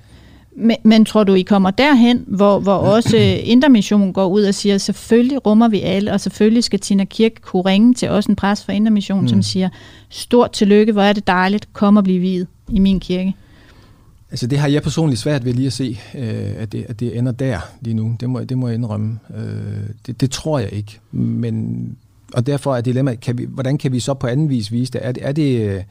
Men, men tror du, I kommer derhen, hvor, hvor også Intermission går ud og siger, selvfølgelig rummer vi alle, og selvfølgelig skal Tina Kirk kunne ringe til os en præst fra Intermission, mm. som siger, stort tillykke, hvor er det dejligt, kom og blive videt i min kirke. Altså det har jeg personligt svært ved lige at se, øh, at, det, at det ender der lige nu. Det må, det må jeg indrømme. Øh, det, det tror jeg ikke. Men, og derfor er dilemmaet, kan vi, hvordan kan vi så på anden vis vise det? Er, er det?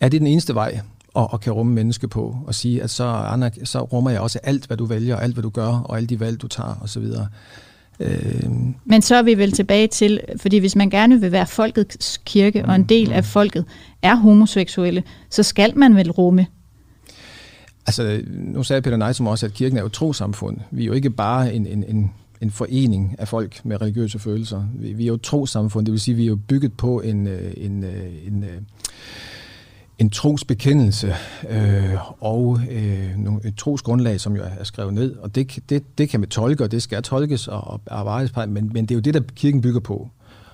er det den eneste vej? Og, og kan rumme menneske på, og sige, at så, Anna, så rummer jeg også alt, hvad du vælger, alt, hvad du gør, og alle de valg, du tager, osv. Øh. Men så er vi vel tilbage til, fordi hvis man gerne vil være folkets kirke, og en del af folket er homoseksuelle, så skal man vel rumme Altså, nu sagde Peter Nejsom også, at kirken er jo trosamfund. Vi er jo ikke bare en, en, en, en forening af folk med religiøse følelser. Vi, vi er jo trosamfund, det vil sige, at vi er jo bygget på en, øh, en, øh, en, en en trosbekendelse øh, og øh, et trosgrundlag, som jo er skrevet ned, og det, det, det kan man tolke, og det skal tolkes og, og arbejdes på, men, men det er jo det, der kirken bygger på.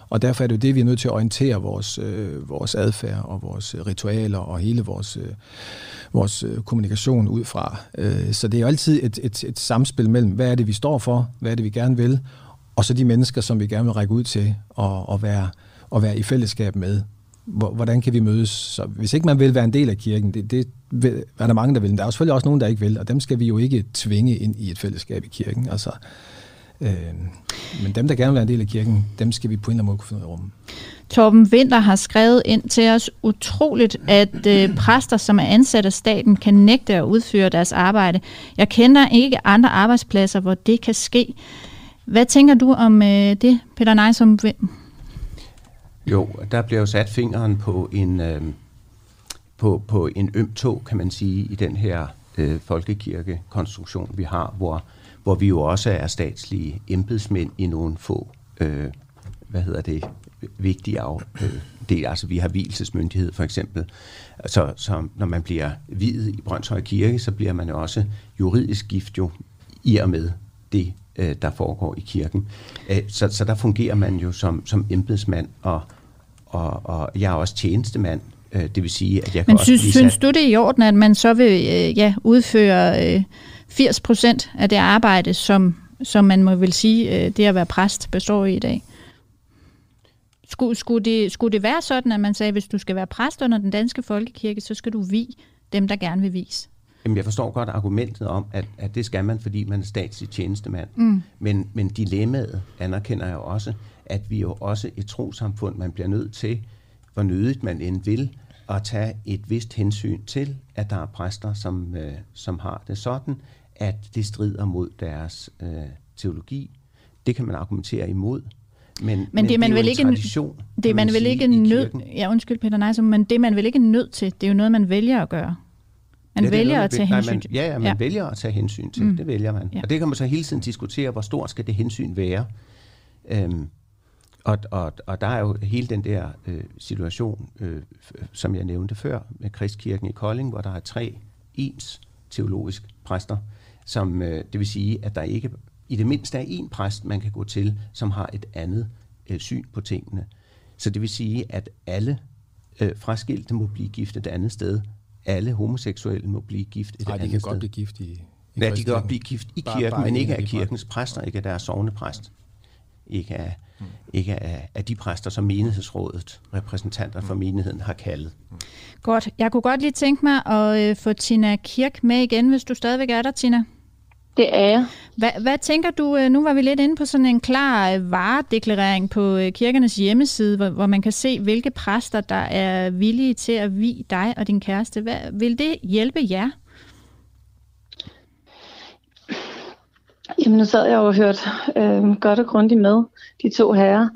Og derfor er det jo det, vi er nødt til at orientere vores, øh, vores adfærd og vores øh, ritualer og hele vores, øh, vores øh, kommunikation ud fra. Øh, så det er jo altid et, et, et samspil mellem, hvad er det, vi står for, hvad er det, vi gerne vil, og så de mennesker, som vi gerne vil række ud til og, og, være, og være i fællesskab med hvordan kan vi mødes? Så hvis ikke man vil være en del af kirken, det, det er der mange, der vil. Der er selvfølgelig også nogen, der ikke vil, og dem skal vi jo ikke tvinge ind i et fællesskab i kirken. Altså, øh, men dem, der gerne vil være en del af kirken, dem skal vi på en eller anden måde kunne finde ud af rummet. Torben Winter har skrevet ind til os utroligt, at øh, præster, som er ansat af staten, kan nægte at udføre deres arbejde. Jeg kender ikke andre arbejdspladser, hvor det kan ske. Hvad tænker du om øh, det, Peter Nejsom? Jo, der bliver jo sat fingeren på en, øh, på, på en øm tog, kan man sige, i den her øh, folkekirkekonstruktion, vi har, hvor, hvor vi jo også er statslige embedsmænd i nogle få, øh, hvad hedder det, vigtige af, øh, det. Altså vi har hvilesesmyndighed for eksempel. Så, så når man bliver videt i Brøndshøj Kirke, så bliver man jo også juridisk gift jo i og med det, øh, der foregår i kirken. Øh, så, så der fungerer man jo som, som embedsmand, og, og, og jeg er også tjenestemand, øh, det vil sige, at jeg Men kan synes, også synes du det er i orden, at man så vil øh, ja, udføre øh, 80 procent af det arbejde, som, som man må vel sige, øh, det at være præst består i i dag? Skulle, skulle, det, skulle det være sådan, at man sagde, at hvis du skal være præst under den danske folkekirke, så skal du vi dem, der gerne vil vise? Jamen, jeg forstår godt argumentet om, at, at det skal man, fordi man er statslig tjenestemand. Mm. Men, men dilemmaet anerkender jeg også, at vi jo også et trosamfund, man bliver nødt til, hvor nødigt man end vil, at tage et vist hensyn til, at der er præster, som, øh, som har det sådan, at det strider mod deres øh, teologi. Det kan man argumentere imod. Men, men, men det, man det er vel ikke tradition, det man vel ikke nød, ja undskyld Peter Nejsum, men det man vel ikke nødt til, det er jo noget man vælger at gøre. Man ja, vælger noget, at tage nej, hensyn til. Ja, ja, man ja. vælger at tage hensyn til. Mm. Det vælger man. Ja. Og det kan man så hele tiden diskutere, hvor stort skal det hensyn være. Øhm, og, og, og der er jo hele den der øh, situation, øh, som jeg nævnte før, med Kristkirken i Kolding, hvor der er tre ens teologiske præster, som øh, det vil sige, at der ikke i det mindste er en præst, man kan gå til, som har et andet øh, syn på tingene. Så det vil sige, at alle øh, fraskilte må blive gift et andet sted, alle homoseksuelle må blive gift et Nej, andet sted. de kan sted. godt blive gift i, i Ja, de kan godt blive gift i kirken, bare, bare men ikke af kirkens præster, ikke af deres sovnepræst. Ikke af, mm. ikke af, af de præster, som menighedsrådet, repræsentanter for mm. menigheden, har kaldet. Mm. Godt. Jeg kunne godt lige tænke mig at øh, få Tina Kirk med igen, hvis du stadigvæk er der, Tina. Det er jeg. Hvad, hvad tænker du, øh, nu var vi lidt inde på sådan en klar øh, varedeklarering på øh, kirkernes hjemmeside, hvor, hvor man kan se, hvilke præster, der er villige til at vi dig og din kæreste. Hvad, vil det hjælpe jer? Jamen, nu sad jeg og hørt øh, godt og grundigt med, de to herrer.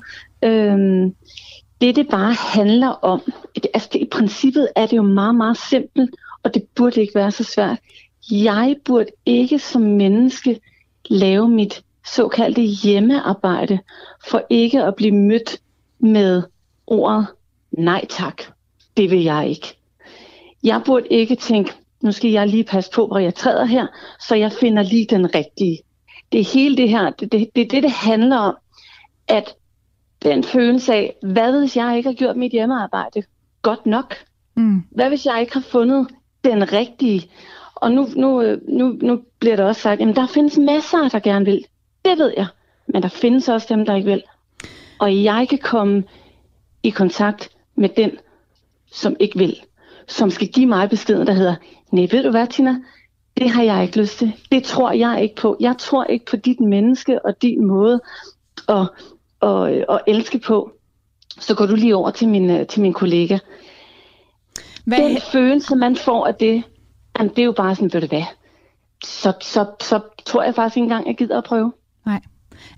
Øh, det, det bare handler om, det, altså det, i princippet er det jo meget, meget simpelt, og det burde ikke være så svært. Jeg burde ikke som menneske lave mit såkaldte hjemmearbejde, for ikke at blive mødt med ordet nej tak. Det vil jeg ikke. Jeg burde ikke tænke, nu skal jeg lige passe på, hvor jeg træder her, så jeg finder lige den rigtige. Det er hele det her, det er det, det, det, handler om, at den følelse af, hvad hvis jeg ikke har gjort mit hjemmearbejde godt nok? Mm. Hvad hvis jeg ikke har fundet den rigtige? Og nu, nu, øh, nu, nu bliver der også sagt, at der findes masser, der gerne vil. Det ved jeg. Men der findes også dem, der ikke vil. Og jeg kan komme i kontakt med den, som ikke vil. Som skal give mig beskeden, der hedder, nej, ved du hvad, Tina? Det har jeg ikke lyst til. Det tror jeg ikke på. Jeg tror ikke på dit menneske og din måde at, at, at elske på. Så går du lige over til min, øh, til min kollega. Hvad? Den følelse, man får af det, jamen, det er jo bare sådan, ved du hvad, så, så, så tror jeg faktisk ikke engang, jeg gider at prøve. Nej.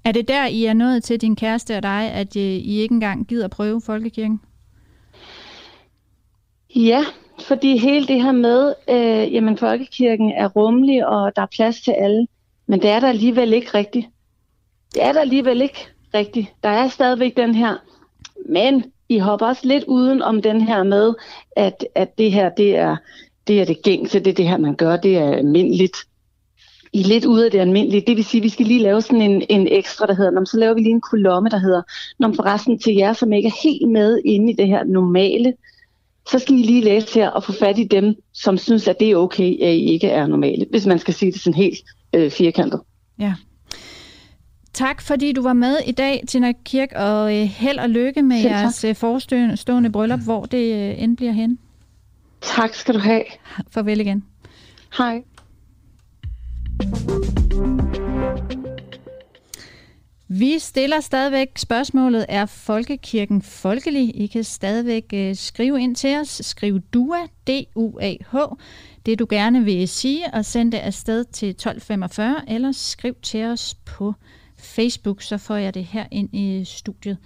Er det der, I er nået til din kæreste og dig, at øh, I ikke engang gider at prøve folkekirken? Ja, fordi hele det her med, øh, jamen folkekirken er rummelig, og der er plads til alle, men det er der alligevel ikke rigtigt. Det er der alligevel ikke rigtigt. Der er stadigvæk den her, men I hopper også lidt uden om den her med, at, at det her, det er, det er det gængse, det er det her, man gør, det er almindeligt. I lidt ude af det almindelige. Det vil sige, at vi skal lige lave sådan en, en ekstra, der hedder, så laver vi lige en kolomme, der hedder, når forresten til jer, som ikke er helt med inde i det her normale, så skal I lige læse her og få fat i dem, som synes, at det er okay, at I ikke er normale, hvis man skal sige det sådan helt øh, firkantet. Ja. Tak fordi du var med i dag, Tina Kirk, og øh, held og lykke med Selv jeres tak. Øh, forestående bryllup, hvor det øh, end bliver hen. Tak skal du have. Farvel igen. Hej. Vi stiller stadigvæk spørgsmålet, er folkekirken folkelig? I kan stadigvæk øh, skrive ind til os. Skriv DUA, D-U-A-H, det du gerne vil sige, og send det afsted til 1245, eller skriv til os på Facebook, så får jeg det her ind i studiet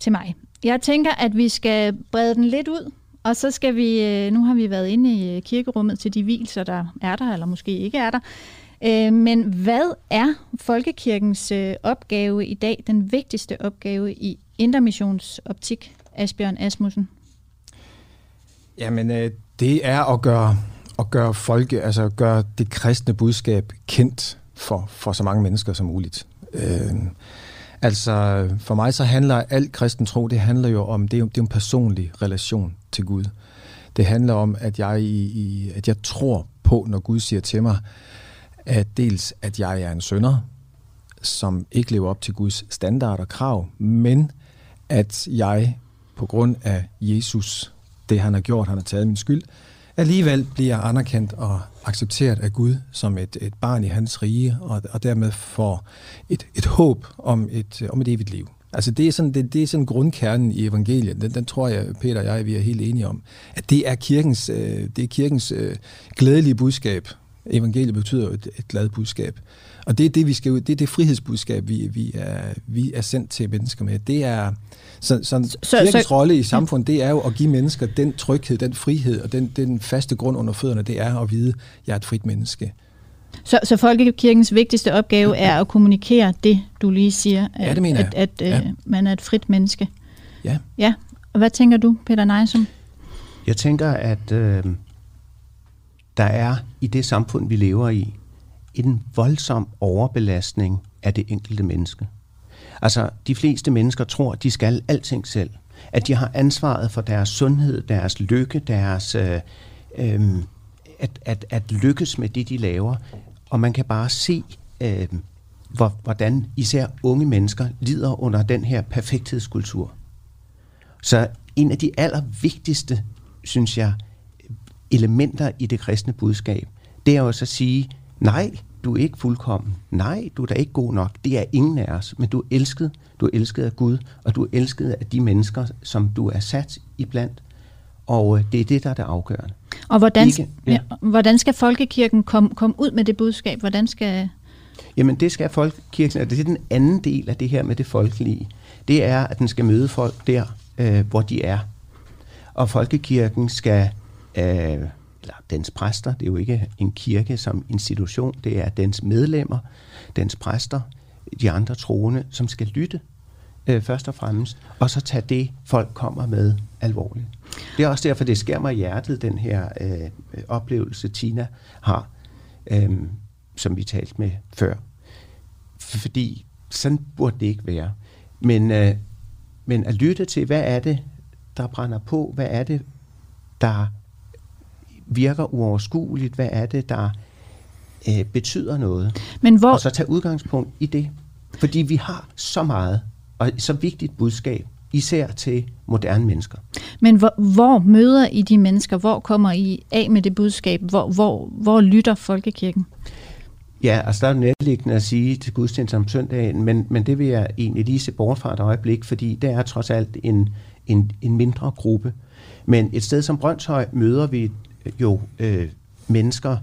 til mig. Jeg tænker, at vi skal brede den lidt ud, og så skal vi, øh, nu har vi været inde i øh, kirkerummet til de hvilser, der er der, eller måske ikke er der. Øh, men hvad er folkekirkens opgave i dag, den vigtigste opgave i intermissionsoptik, Asbjørn Asmussen? Jamen, det er at gøre, at gøre folke, altså at gøre det kristne budskab kendt for, for så mange mennesker som muligt. Øh, altså, for mig så handler alt kristen tro, det handler jo om, det er jo, det er en personlig relation til Gud. Det handler om, at jeg, i, i, at jeg tror på, når Gud siger til mig, at dels, at jeg er en sønder, som ikke lever op til Guds standard og krav, men at jeg på grund af Jesus, det han har gjort, han har taget min skyld, alligevel bliver anerkendt og accepteret af Gud som et, et barn i hans rige, og, og dermed får et, et håb om et, om et evigt liv. Altså det er sådan, det, det er sådan grundkernen i evangeliet. Den, den tror jeg, Peter og jeg, vi er helt enige om. At det er kirkens, øh, det er kirkens øh, glædelige budskab. Evangeliet betyder jo et, et glad budskab. Og det er det, vi skal, det er det frihedsbudskab, vi, vi, er, vi er sendt til mennesker med. Det er, så, så, så kirkens så, rolle i samfundet, det er jo at give mennesker den tryghed, den frihed og den, den faste grund under fødderne, det er at vide, at jeg er et frit menneske. Så, så folkekirkens vigtigste opgave er at kommunikere det, du lige siger, at, ja, det mener jeg. at, at ja. øh, man er et frit menneske. Ja. Ja, og hvad tænker du, Peter Nejsum? Jeg tænker, at øh, der er i det samfund, vi lever i, en voldsom overbelastning af det enkelte menneske. Altså, de fleste mennesker tror, at de skal alting selv. At de har ansvaret for deres sundhed, deres lykke, deres... Øh, øh, at, at, at lykkes med det, de laver. Og man kan bare se, øh, hvor, hvordan især unge mennesker lider under den her perfekthedskultur. Så en af de allervigtigste, synes jeg, elementer i det kristne budskab, det er også at sige, nej, du er ikke fuldkommen. Nej, du er da ikke god nok. Det er ingen af os. Men du er elsket. Du er elsket af Gud, og du er elsket af de mennesker, som du er sat i blandt. Og øh, det er det, der er det afgørende. Og hvordan, Ikke, ja. Ja, hvordan skal folkekirken komme kom ud med det budskab? Hvordan skal, Jamen det skal folkekirken, og det er den anden del af det her med det folkelige. Det er, at den skal møde folk der, øh, hvor de er. Og folkekirken skal, øh, eller dens præster, det er jo ikke en kirke som institution, det er dens medlemmer, dens præster, de andre troende, som skal lytte øh, først og fremmest, og så tage det, folk kommer med alvorligt. Det er også derfor, det sker mig i hjertet, den her øh, oplevelse, Tina har, øh, som vi talte med før. Fordi sådan burde det ikke være. Men, øh, men at lytte til, hvad er det, der brænder på? Hvad er det, der virker uoverskueligt? Hvad er det, der øh, betyder noget? Men hvor... Og så tage udgangspunkt i det. Fordi vi har så meget, og så vigtigt budskab, især til moderne mennesker. Men hvor, hvor møder I de mennesker? Hvor kommer I af med det budskab? Hvor, hvor, hvor lytter folkekirken? Ja, altså der er nærliggende at sige til gudstjeneste om søndagen, men, men det vil jeg egentlig lige se bort fra et øjeblik, fordi der er trods alt en, en, en mindre gruppe. Men et sted som Brøndshøj møder vi jo øh, mennesker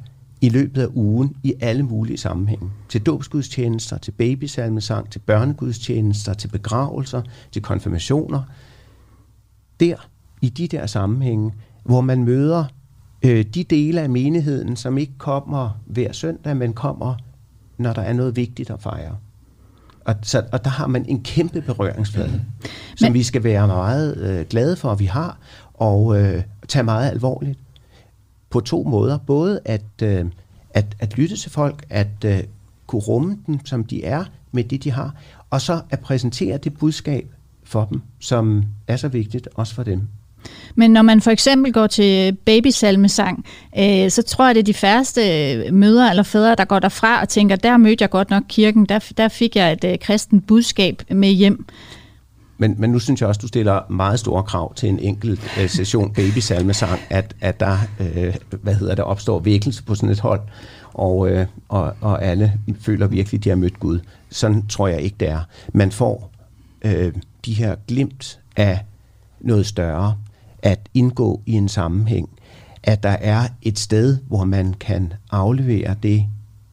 i løbet af ugen i alle mulige sammenhænge. Til dåbsgudstjenester, til babysalmesang, til børnegudstjenester, til begravelser, til konfirmationer. Der, i de der sammenhænge, hvor man møder øh, de dele af menigheden, som ikke kommer hver søndag, men kommer, når der er noget vigtigt at fejre. Og, så, og der har man en kæmpe berøringsflade, men, som vi skal være meget øh, glade for, at vi har, og øh, tage meget alvorligt på to måder. Både at, øh, at, at lytte til folk, at øh, kunne rumme dem, som de er, med det, de har, og så at præsentere det budskab for dem, som er så vigtigt, også for dem. Men når man for eksempel går til babysalmesang, øh, så tror jeg, det er de færreste øh, møder eller fædre, der går derfra og tænker, der mødte jeg godt nok kirken, der, der fik jeg et øh, kristen budskab med hjem. Men, men nu synes jeg også, du stiller meget store krav til en enkelt øh, session babysalmesang, at, at der øh, hvad hedder det, opstår vækkelse på sådan et hold, og, øh, og, og alle føler virkelig, at de har mødt Gud. Sådan tror jeg ikke, det er. Man får øh, de her glimt af noget større, at indgå i en sammenhæng, at der er et sted, hvor man kan aflevere det,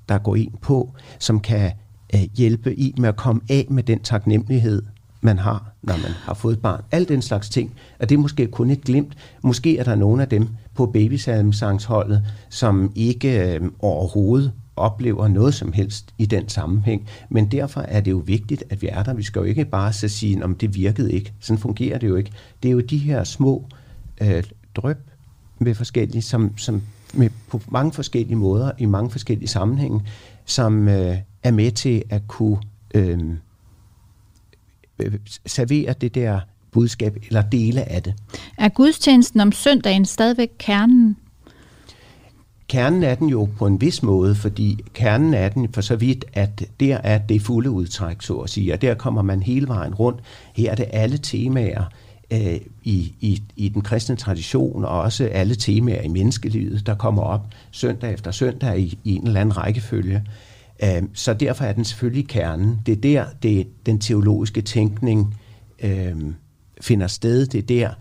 der går ind på, som kan øh, hjælpe i med at komme af med den taknemmelighed, man har, når man har fået et barn. Alt den slags ting. Og det er måske kun et glimt. Måske er der nogle af dem på babysalmsangsholdet, som ikke øh, overhovedet oplever noget som helst i den sammenhæng. Men derfor er det jo vigtigt, at vi er der. Vi skal jo ikke bare så sige, om det virkede ikke. Sådan fungerer det jo ikke. Det er jo de her små øh, drøb med forskellige, som, som med, på mange forskellige måder, i mange forskellige sammenhænge, som øh, er med til at kunne øh, øh, servere det der budskab, eller dele af det. Er gudstjenesten om søndagen stadigvæk kernen? Kernen er den jo på en vis måde, fordi kernen er den for så vidt, at der er det fulde udtræk, så at sige, og der kommer man hele vejen rundt. Her er det alle temaer, øh, i, i, i den kristne tradition, og også alle temaer i menneskelivet, der kommer op søndag efter søndag i, i en eller anden rækkefølge. Øh, så derfor er den selvfølgelig kernen. Det er der, det, den teologiske tænkning øh, finder sted. Det er der,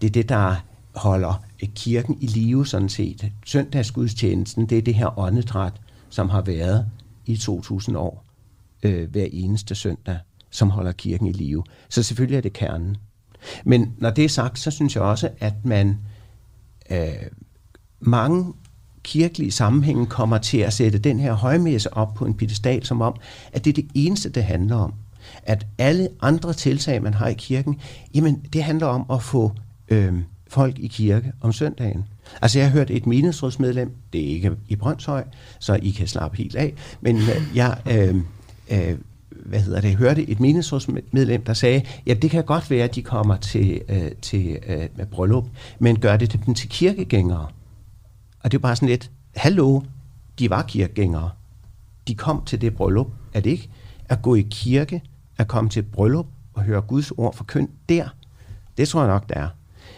det er det, der holder øh, kirken i live sådan set. Søndagsgudstjenesten, det er det her åndedræt, som har været i 2000 år øh, hver eneste søndag, som holder kirken i live. Så selvfølgelig er det kernen. Men når det er sagt, så synes jeg også, at man øh, mange kirkelige sammenhænge kommer til at sætte den her højmesse op på en pedestal, som om, at det er det eneste, det handler om. At alle andre tiltag, man har i kirken, jamen det handler om at få øh, folk i kirke om søndagen. Altså jeg har hørt et menighedsrådsmedlem, det er ikke i Brøndshøj, så I kan slappe helt af, men øh, jeg øh, øh, hvad hedder det, hørte et menighedsrådsmedlem, der sagde, ja, det kan godt være, at de kommer til, øh, til øh, med bryllup, men gør det dem til kirkegængere. Og det er bare sådan lidt, hallo, de var kirkegængere. De kom til det bryllup. Er det ikke at gå i kirke, at komme til bryllup og høre Guds ord for køn der? Det tror jeg nok, det er.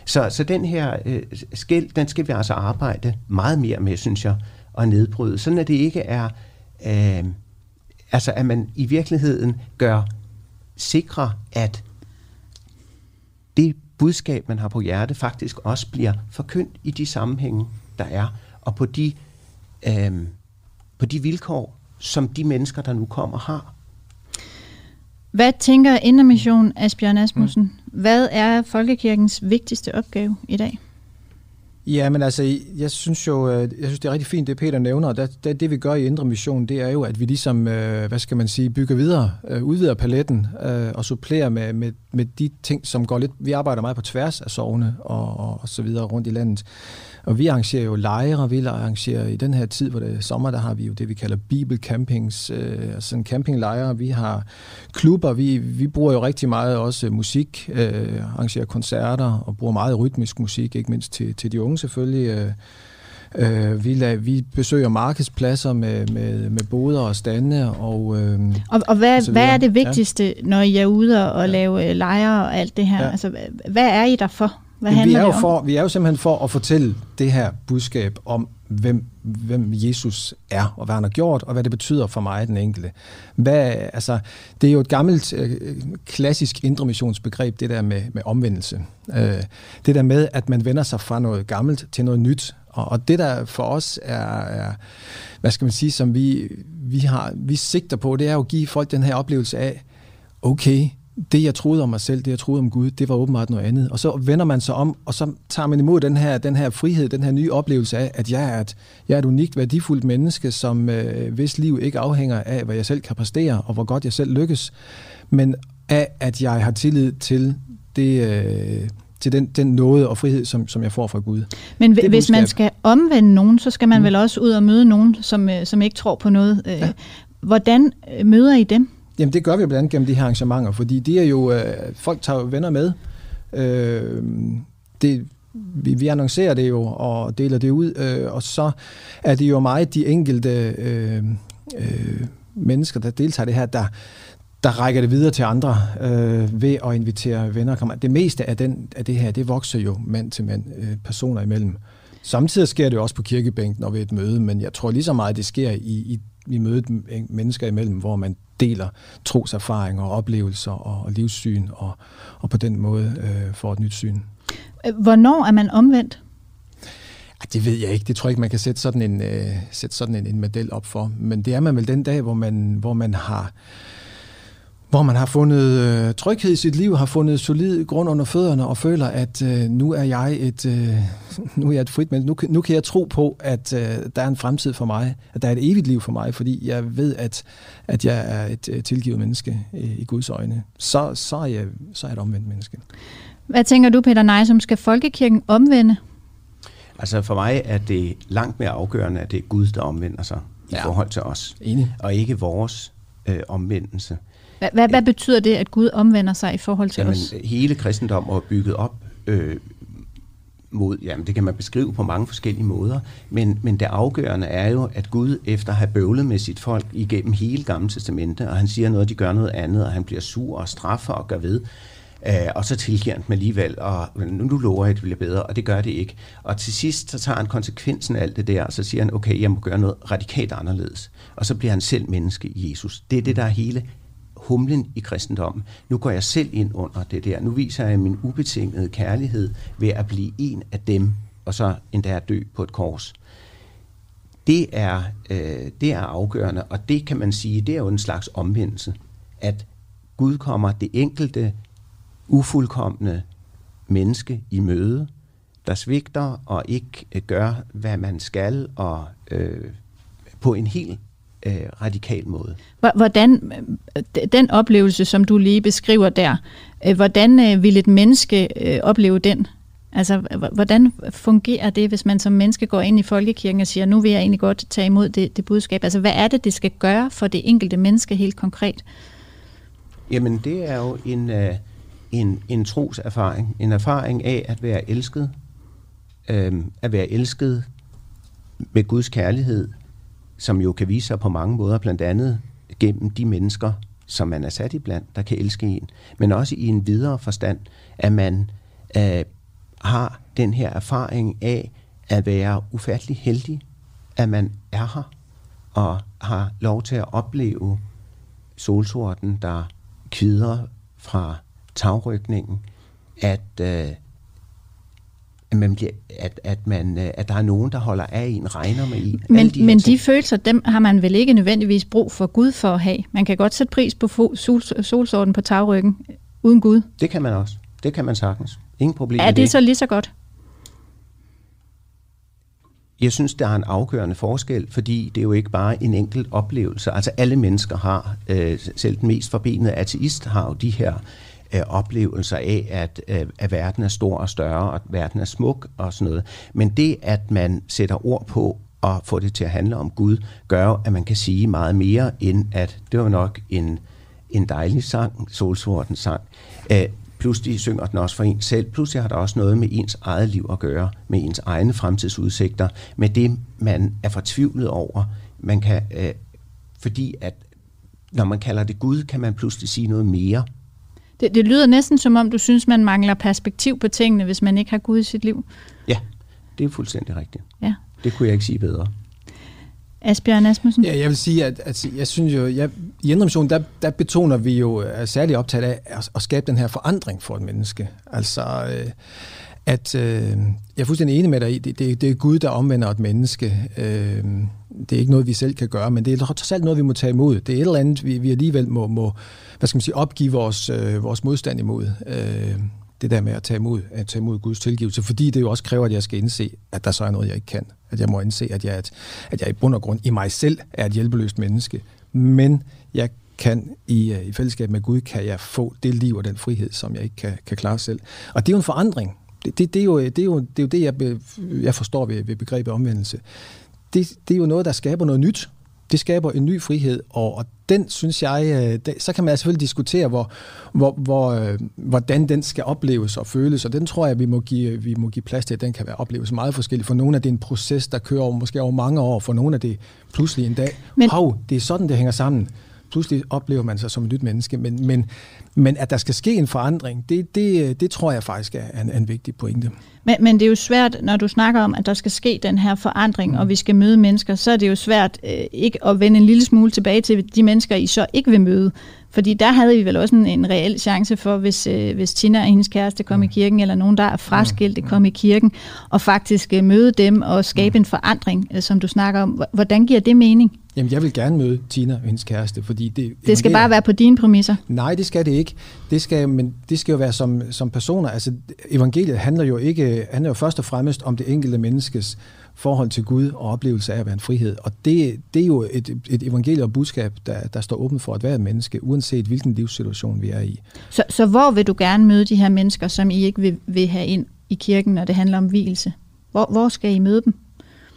Så, så den her øh, skæld, den skal vi altså arbejde meget mere med, synes jeg, og nedbryde. Sådan at det ikke er... Øh, Altså at man i virkeligheden gør sikre, at det budskab, man har på hjerte, faktisk også bliver forkyndt i de sammenhænge, der er, og på de, øh, på de vilkår, som de mennesker, der nu kommer, har. Hvad tænker Indermission, Asbjørn Asmussen? Mm. Hvad er Folkekirkens vigtigste opgave i dag? Ja, men altså, jeg synes jo, øh, jeg synes, det er rigtig fint, det Peter nævner. Det, det, det vi gør i Indre Mission, det er jo, at vi ligesom, øh, hvad skal man sige, bygger videre, øh, udvider paletten og supplerer med, med, med de ting, som går lidt... Vi arbejder meget på tværs af sovne og, og, og så videre rundt i landet. Og vi arrangerer jo lejre, vi arrangerer i den her tid, hvor det er sommer, der har vi jo det, vi kalder bibelcampings, øh, altså en campinglejre. Vi har klubber, vi, vi bruger jo rigtig meget også musik, øh, arrangerer koncerter og bruger meget rytmisk musik, ikke mindst til, til de unge selvfølgelig. Øh, Øh, vi, la, vi besøger markedspladser med, med, med boder og stande. Og, øh, og, og hvad, og hvad er det vigtigste, ja. når I er ude og ja. lave lejre og alt det her? Ja. Altså, hvad er I der for? Hvad handler vi er, jo for, vi er jo simpelthen for at fortælle det her budskab om, hvem, hvem Jesus er, og hvad han har gjort, og hvad det betyder for mig, den enkelte. Hvad, altså, det er jo et gammelt, øh, klassisk indremissionsbegreb, det der med, med omvendelse. Øh, det der med, at man vender sig fra noget gammelt til noget nyt. Og, og det der for os er, er, hvad skal man sige, som vi, vi, har, vi sigter på, det er jo at give folk den her oplevelse af, okay, det, jeg troede om mig selv, det, jeg troede om Gud, det var åbenbart noget andet. Og så vender man sig om, og så tager man imod den her, den her frihed, den her nye oplevelse af, at jeg er et, jeg er et unikt, værdifuldt menneske, som øh, hvis liv ikke afhænger af, hvad jeg selv kan præstere, og hvor godt jeg selv lykkes, men af, at jeg har tillid til det... Øh, til den, den nåde og frihed, som, som jeg får fra Gud. Men det hvis man skal omvende nogen, så skal man mm. vel også ud og møde nogen, som, øh, som ikke tror på noget. Øh, ja. Hvordan øh, møder I dem? Jamen det gør vi blandt andet gennem de her arrangementer, fordi de er jo, øh, folk tager jo venner med. Øh, det, vi, vi annoncerer det jo og deler det ud, øh, og så er det jo meget de enkelte øh, øh, mennesker, der deltager i det her, der, der rækker det videre til andre øh, ved at invitere venner. Det meste af, den, af det her, det vokser jo mand til mand, øh, personer imellem. Samtidig sker det jo også på kirkebænken og ved et møde, men jeg tror lige så meget, det sker i, i, i mødet mennesker imellem, hvor man deler troserfaringer og oplevelser og, og livssyn, og, og på den måde øh, får et nyt syn. Hvornår er man omvendt? Det ved jeg ikke. Det tror jeg ikke, man kan sætte sådan en, øh, sætte sådan en, en model op for. Men det er man vel den dag, hvor man, hvor man har hvor man har fundet øh, tryghed i sit liv, har fundet solid grund under fødderne og føler, at øh, nu er jeg et øh, nu er jeg et frit menneske. Nu, nu kan jeg tro på, at øh, der er en fremtid for mig, at der er et evigt liv for mig, fordi jeg ved, at, at jeg er et øh, tilgivet menneske øh, i Guds øjne. Så, så, er jeg, så er jeg et omvendt menneske. Hvad tænker du, Peter Nejsum? Skal folkekirken omvende? Altså for mig er det langt mere afgørende, at det er Gud, der omvender sig i ja. forhold til os. Enig. Og ikke vores øh, omvendelse. Hvad, hvad, hvad betyder det, at Gud omvender sig i forhold til Jamen, os? Hele kristendommen er bygget op øh, mod, jamen det kan man beskrive på mange forskellige måder, men, men det afgørende er jo, at Gud efter at have bøvlet med sit folk igennem hele Gamle Testamente, og han siger noget, de gør noget andet, og han bliver sur og straffer og gør ved, øh, og så tilgiver han dem alligevel, og nu, nu lover jeg, at det bliver bedre, og det gør det ikke. Og til sidst, så tager han konsekvensen af alt det der, og så siger han, okay, jeg må gøre noget radikalt anderledes. Og så bliver han selv menneske i Jesus. Det er det, der er hele humlen i kristendommen. Nu går jeg selv ind under det der. Nu viser jeg min ubetingede kærlighed ved at blive en af dem, og så endda at dø på et kors. Det er, øh, det er afgørende, og det kan man sige, det er jo en slags omvendelse, at Gud kommer det enkelte ufuldkommende menneske i møde, der svigter og ikke øh, gør, hvad man skal, og øh, på en helt øh, radikal måde. Hvordan, øh, den oplevelse, som du lige beskriver der, øh, hvordan øh, vil et menneske øh, opleve den? Altså, hvordan fungerer det, hvis man som menneske går ind i folkekirken og siger, nu vil jeg egentlig godt tage imod det, det budskab? Altså, hvad er det, det skal gøre for det enkelte menneske helt konkret? Jamen, det er jo en, øh, en, en troserfaring. En erfaring af at være elsket. Øh, at være elsket med Guds kærlighed som jo kan vise sig på mange måder, blandt andet gennem de mennesker, som man er sat i blandt, der kan elske en, men også i en videre forstand, at man øh, har den her erfaring af at være ufattelig heldig, at man er her og har lov til at opleve solsorten, der kvider fra tagrykningen, at, øh, at, man bliver, at, at, man, øh, at der er nogen, der holder af en, regner med en. Men, de, men de følelser, dem har man vel ikke nødvendigvis brug for Gud for at have. Man kan godt sætte pris på sol, solsorten på tagryggen uden Gud. Det kan man også. Det kan man sagtens. Ingen problem Er det, det så lige så godt? Jeg synes, der er en afgørende forskel, fordi det er jo ikke bare en enkelt oplevelse. Altså alle mennesker har, øh, selv den mest forbenede ateist har jo de her øh, Øh, oplevelser af, at, øh, at verden er stor og større, og at verden er smuk og sådan noget. Men det, at man sætter ord på og får det til at handle om Gud, gør at man kan sige meget mere, end at det var nok en, en dejlig sang, Solsorten sang. Øh, pludselig synger den også for en selv. Pludselig har der også noget med ens eget liv at gøre, med ens egne fremtidsudsigter, med det, man er fortvivlet over. Man kan, øh, fordi at når man kalder det Gud, kan man pludselig sige noget mere. Det, det lyder næsten som om, du synes, man mangler perspektiv på tingene, hvis man ikke har Gud i sit liv. Ja, det er fuldstændig rigtigt. Ja. Det kunne jeg ikke sige bedre. Asbjørn Asmussen? Ja, jeg vil sige, at, at jeg synes jo, jeg, i Indremission, der, der betoner vi jo er særligt optaget af at, at skabe den her forandring for et menneske. Altså, øh, at øh, jeg er fuldstændig enig med dig i, det, det, det er Gud, der omvender et menneske. Øh, det er ikke noget, vi selv kan gøre, men det er trods alt noget, vi må tage imod. Det er et eller andet, vi, vi alligevel må, må hvad skal man sige, opgive vores, øh, vores modstand imod. Øh, det der med at tage imod, at tage imod Guds tilgivelse, fordi det jo også kræver, at jeg skal indse, at der så er noget, jeg ikke kan. At jeg må indse, at jeg, at, at jeg i bund og grund i mig selv er et hjælpeløst menneske. Men jeg kan i, øh, i fællesskab med Gud, kan jeg få det liv og den frihed, som jeg ikke kan, kan klare selv. Og det er jo en forandring. Det, det, det, er, jo, det, er, jo, det er jo det, jeg, be, jeg forstår ved, ved begrebet omvendelse. Det, det er jo noget, der skaber noget nyt. Det skaber en ny frihed, og, og den synes jeg, øh, det, så kan man selvfølgelig diskutere, hvor, hvor, hvor, øh, hvordan den skal opleves og føles, og den tror jeg, vi må give, vi må give plads til, at den kan være opleves meget forskelligt. For nogle af det er en proces, der kører over, måske over mange år, for nogle af det pludselig en dag, Men... hov, det er sådan, det hænger sammen pludselig oplever man sig som et nyt menneske. Men, men, men at der skal ske en forandring, det, det, det tror jeg faktisk er en, en vigtig pointe. Men, men det er jo svært, når du snakker om, at der skal ske den her forandring, mm. og vi skal møde mennesker, så er det jo svært øh, ikke at vende en lille smule tilbage til de mennesker, I så ikke vil møde. Fordi der havde vi vel også en, en reel chance for, hvis, øh, hvis Tina og hendes kæreste kom mm. i kirken, eller nogen, der er fraskilte, mm. kom i kirken, og faktisk øh, møde dem og skabe mm. en forandring, øh, som du snakker om. Hvordan giver det mening? Jamen, jeg vil gerne møde Tina og hendes kæreste, fordi det... Det skal bare være på dine præmisser? Nej, det skal det ikke. Det skal, men det skal jo være som, som personer. Altså, evangeliet handler jo ikke handler jo først og fremmest om det enkelte menneskes forhold til Gud og oplevelse af at være en frihed. Og det, det er jo et, et evangelium og budskab, der, der står åbent for at være menneske, uanset hvilken livssituation vi er i. Så, så hvor vil du gerne møde de her mennesker, som I ikke vil, vil have ind i kirken, når det handler om hvilelse? Hvor, hvor skal I møde dem?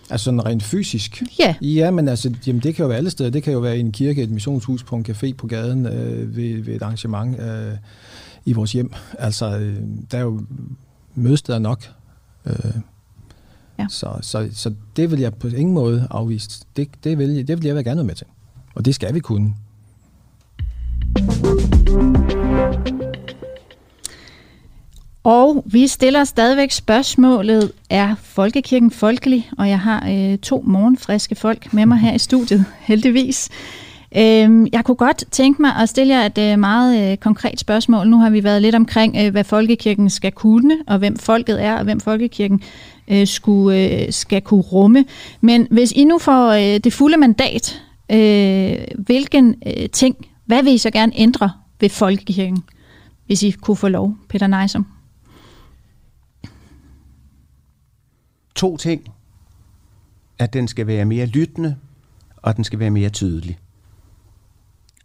Altså sådan rent fysisk? Ja. Ja, men altså, jamen, det kan jo være alle steder. Det kan jo være i en kirke, et missionshus, på en café på gaden, øh, ved, ved et arrangement øh, i vores hjem. Altså, øh, der er jo mødesteder nok. Øh, ja. så, så, så det vil jeg på ingen måde afvise. Det, det, vil, det vil jeg være gerne med til. Og det skal vi kunne. Og vi stiller stadigvæk spørgsmålet, er folkekirken folkelig? Og jeg har øh, to morgenfriske folk med mig her i studiet, heldigvis. Øhm, jeg kunne godt tænke mig at stille jer et øh, meget øh, konkret spørgsmål. Nu har vi været lidt omkring, øh, hvad folkekirken skal kunne, og hvem folket er, og hvem folkekirken øh, skulle, øh, skal kunne rumme. Men hvis I nu får øh, det fulde mandat, øh, hvilken øh, ting, hvad vil I så gerne ændre ved folkekirken, hvis I kunne få lov, Peter Nejsom? to ting. At den skal være mere lyttende, og den skal være mere tydelig.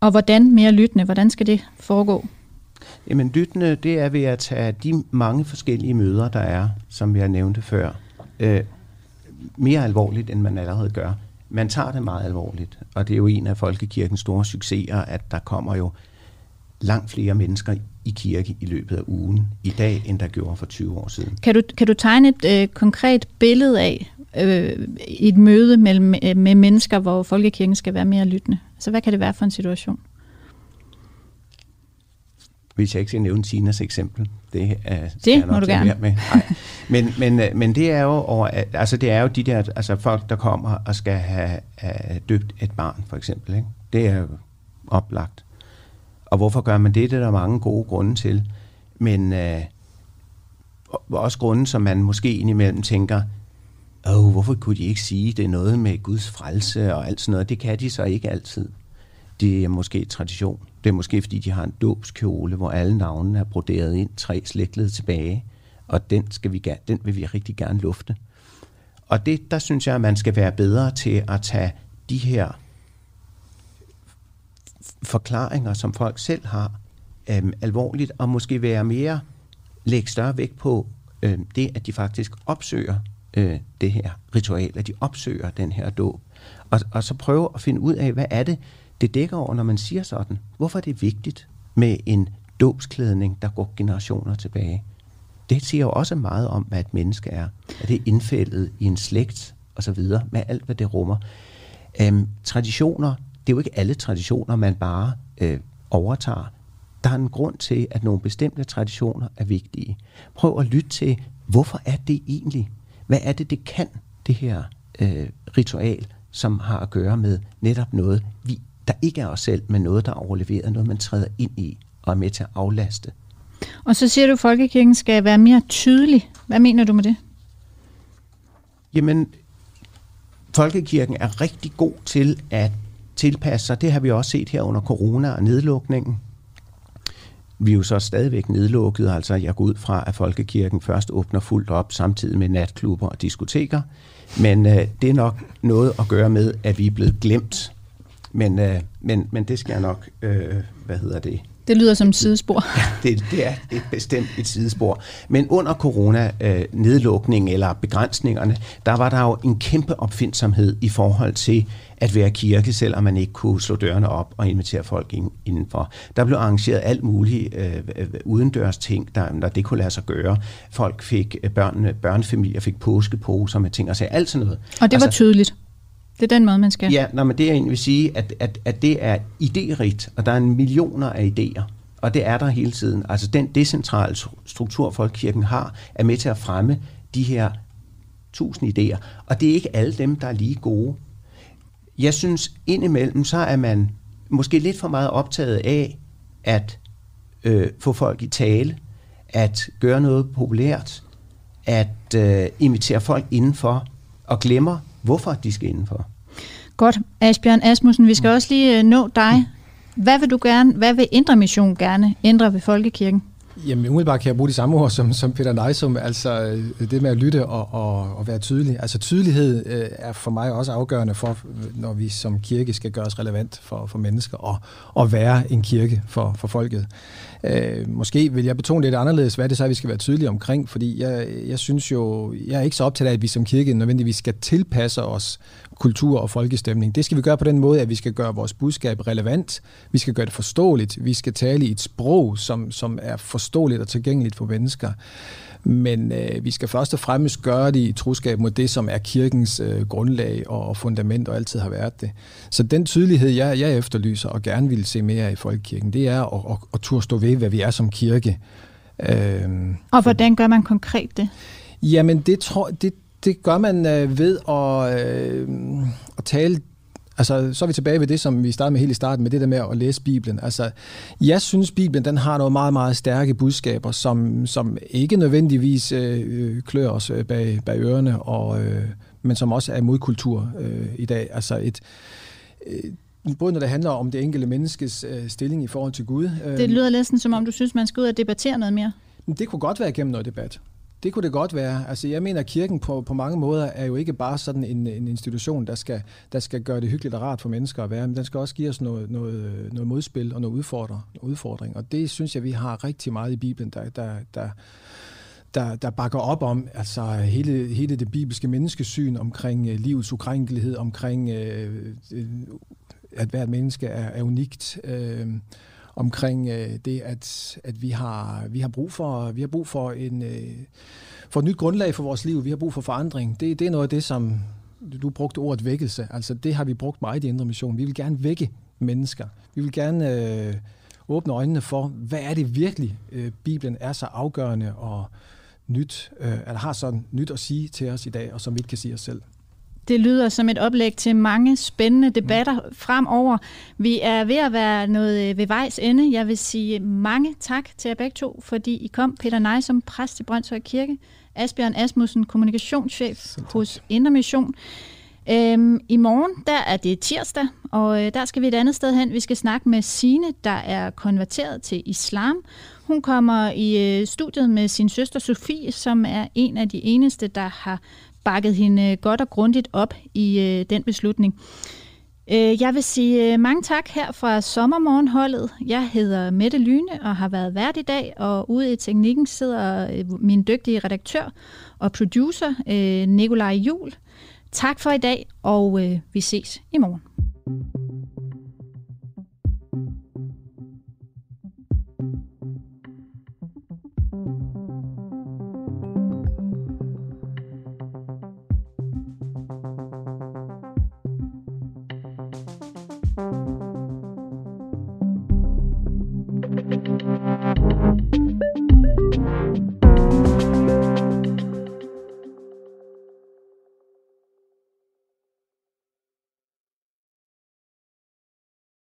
Og hvordan mere lyttende? Hvordan skal det foregå? Jamen lyttende, det er ved at tage de mange forskellige møder, der er, som vi har nævnt før, øh, mere alvorligt, end man allerede gør. Man tager det meget alvorligt, og det er jo en af folkekirkens store succeser, at der kommer jo langt flere mennesker i kirke i løbet af ugen i dag, end der gjorde for 20 år siden. Kan du, kan du tegne et øh, konkret billede af øh, et møde mellem, øh, med mennesker, hvor folkekirken skal være mere lyttende? Altså, hvad kan det være for en situation? Hvis jeg ikke skal nævne Tinas eksempel. Det, er, det må du gerne. Med. Nej. Men, men, øh, men det er jo over, altså det er jo de der altså folk, der kommer og skal have, have døbt et barn, for eksempel. Ikke? Det er jo oplagt. Og hvorfor gør man det? Det er der mange gode grunde til. Men øh, også grunde, som man måske indimellem tænker, Åh, hvorfor kunne de ikke sige, det er noget med Guds frelse og alt sådan noget? Det kan de så ikke altid. Det er måske tradition. Det er måske, fordi de har en dåbskjole, hvor alle navnene er broderet ind, tre slægtled tilbage, og den, skal vi, den vil vi rigtig gerne lufte. Og det, der synes jeg, at man skal være bedre til at tage de her forklaringer, som folk selv har, øhm, alvorligt, og måske være mere, lægge større vægt på øhm, det, at de faktisk opsøger øh, det her ritual, at de opsøger den her dåb. Og, og så prøve at finde ud af, hvad er det, det dækker over, når man siger sådan. Hvorfor er det vigtigt med en dåbsklædning, der går generationer tilbage? Det siger jo også meget om, hvad et menneske er. At det er indfældet i en slægt og så videre, med alt, hvad det rummer. Øhm, traditioner, det er jo ikke alle traditioner, man bare øh, overtager. Der er en grund til, at nogle bestemte traditioner er vigtige. Prøv at lytte til, hvorfor er det egentlig? Hvad er det, det kan, det her øh, ritual, som har at gøre med netop noget, vi, der ikke er os selv, men noget, der er overleveret, noget, man træder ind i og er med til at aflaste. Og så siger du, at folkekirken skal være mere tydelig. Hvad mener du med det? Jamen, folkekirken er rigtig god til at tilpasse sig. Det har vi også set her under corona og nedlukningen. Vi er jo så stadigvæk nedlukket, altså jeg går ud fra, at folkekirken først åbner fuldt op samtidig med natklubber og diskoteker. Men øh, det er nok noget at gøre med, at vi er blevet glemt. Men, øh, men, men det skal jeg nok, øh, hvad hedder det, det lyder som et sidespor. Ja, det, det er et bestemt et sidespor. Men under corona-nedlukningen øh, eller begrænsningerne, der var der jo en kæmpe opfindsomhed i forhold til at være kirke, selvom man ikke kunne slå dørene op og invitere folk ind, indenfor. Der blev arrangeret alt muligt øh, udendørs ting, der, der det kunne lade sig gøre. Folk fik, øh, børnene, børnefamilier fik påskeposer med ting og sagde alt sådan noget. Og det altså, var tydeligt. Det er den måde, man skal. Ja, nej, men det jeg egentlig vil sige, at, at, at det er idérigt, og der er en millioner af idéer. Og det er der hele tiden. Altså den decentrale struktur, Folkekirken har, er med til at fremme de her tusind idéer. Og det er ikke alle dem, der er lige gode. Jeg synes, indimellem, så er man måske lidt for meget optaget af at øh, få folk i tale, at gøre noget populært, at øh, invitere folk indenfor, og glemmer, hvorfor de skal indenfor. Godt. Asbjørn Asmussen, vi skal mm. også lige øh, nå dig. Hvad vil du gerne, hvad vil Indre Mission gerne ændre ved Folkekirken? Jamen umiddelbart kan jeg bruge de samme ord som, som Peter Neisum, altså øh, det med at lytte og, og, og være tydelig. Altså tydelighed øh, er for mig også afgørende for, når vi som kirke skal gøres relevant for, for mennesker og, og være en kirke for, for folket. Øh, måske vil jeg betone lidt anderledes, hvad det så er, vi skal være tydelige omkring, fordi jeg, jeg synes jo, jeg er ikke så optaget af, at vi som kirke nødvendigvis skal tilpasse os kultur og folkestemning. Det skal vi gøre på den måde, at vi skal gøre vores budskab relevant, vi skal gøre det forståeligt, vi skal tale i et sprog, som, som er forståeligt og tilgængeligt for mennesker. Men øh, vi skal først og fremmest gøre det i troskab mod det, som er kirkens øh, grundlag og fundament og altid har været det. Så den tydelighed, jeg, jeg efterlyser og gerne vil se mere i folkekirken, det er at, at, at turde stå ved, hvad vi er som kirke. Øh, og hvordan gør man konkret det? Jamen, det, tror, det, det gør man øh, ved at, øh, at tale Altså, så er vi tilbage ved det, som vi startede med helt i starten, med det der med at læse Bibelen. Altså, jeg synes, Bibelen den har nogle meget, meget stærke budskaber, som, som ikke nødvendigvis øh, klør os øh, bag, bag ørerne, og, øh, men som også er modkultur øh, i dag. Altså et, øh, både når det handler om det enkelte menneskes øh, stilling i forhold til Gud. Øh, det lyder næsten som om, du synes, man skal ud og debattere noget mere. Det kunne godt være gennem noget debat. Det kunne det godt være. Altså, jeg mener, at kirken på, på mange måder er jo ikke bare sådan en, en institution, der skal, der skal gøre det hyggeligt og rart for mennesker at være, men den skal også give os noget, noget, noget modspil og noget udfordring, udfordring. Og det synes jeg, vi har rigtig meget i Bibelen, der, der, der, der, der bakker op om altså hele, hele det bibelske menneskesyn omkring uh, livets ukrænkelighed, omkring uh, at hvert menneske er, er unikt. Uh, omkring øh, det, at, at vi, har, vi, har brug for, vi har brug for en øh, for et nyt grundlag for vores liv. Vi har brug for forandring. Det, det er noget af det, som du brugte ordet vækkelse. Altså det har vi brugt meget i Indre Mission. Vi vil gerne vække mennesker. Vi vil gerne øh, åbne øjnene for, hvad er det virkelig, øh, Bibelen er så afgørende og nyt, øh, eller har så nyt at sige til os i dag, og som vi ikke kan sige os selv. Det lyder som et oplæg til mange spændende debatter fremover. Vi er ved at være noget ved vejs ende. Jeg vil sige mange tak til jer begge to, fordi I kom. Peter Nej som præst i Brøndshøj Kirke, Asbjørn Asmussen, kommunikationschef hos Indermission. Øhm, I morgen, der er det tirsdag, og øh, der skal vi et andet sted hen. Vi skal snakke med Sine, der er konverteret til islam. Hun kommer i øh, studiet med sin søster Sofie, som er en af de eneste, der har bakket hende øh, godt og grundigt op i øh, den beslutning. Øh, jeg vil sige øh, mange tak her fra Sommermorgenholdet. Jeg hedder Mette Lyne og har været vært i dag, og ude i teknikken sidder øh, min dygtige redaktør og producer, øh, Nikolaj Jul. Tak for i dag, og øh, vi ses i morgen.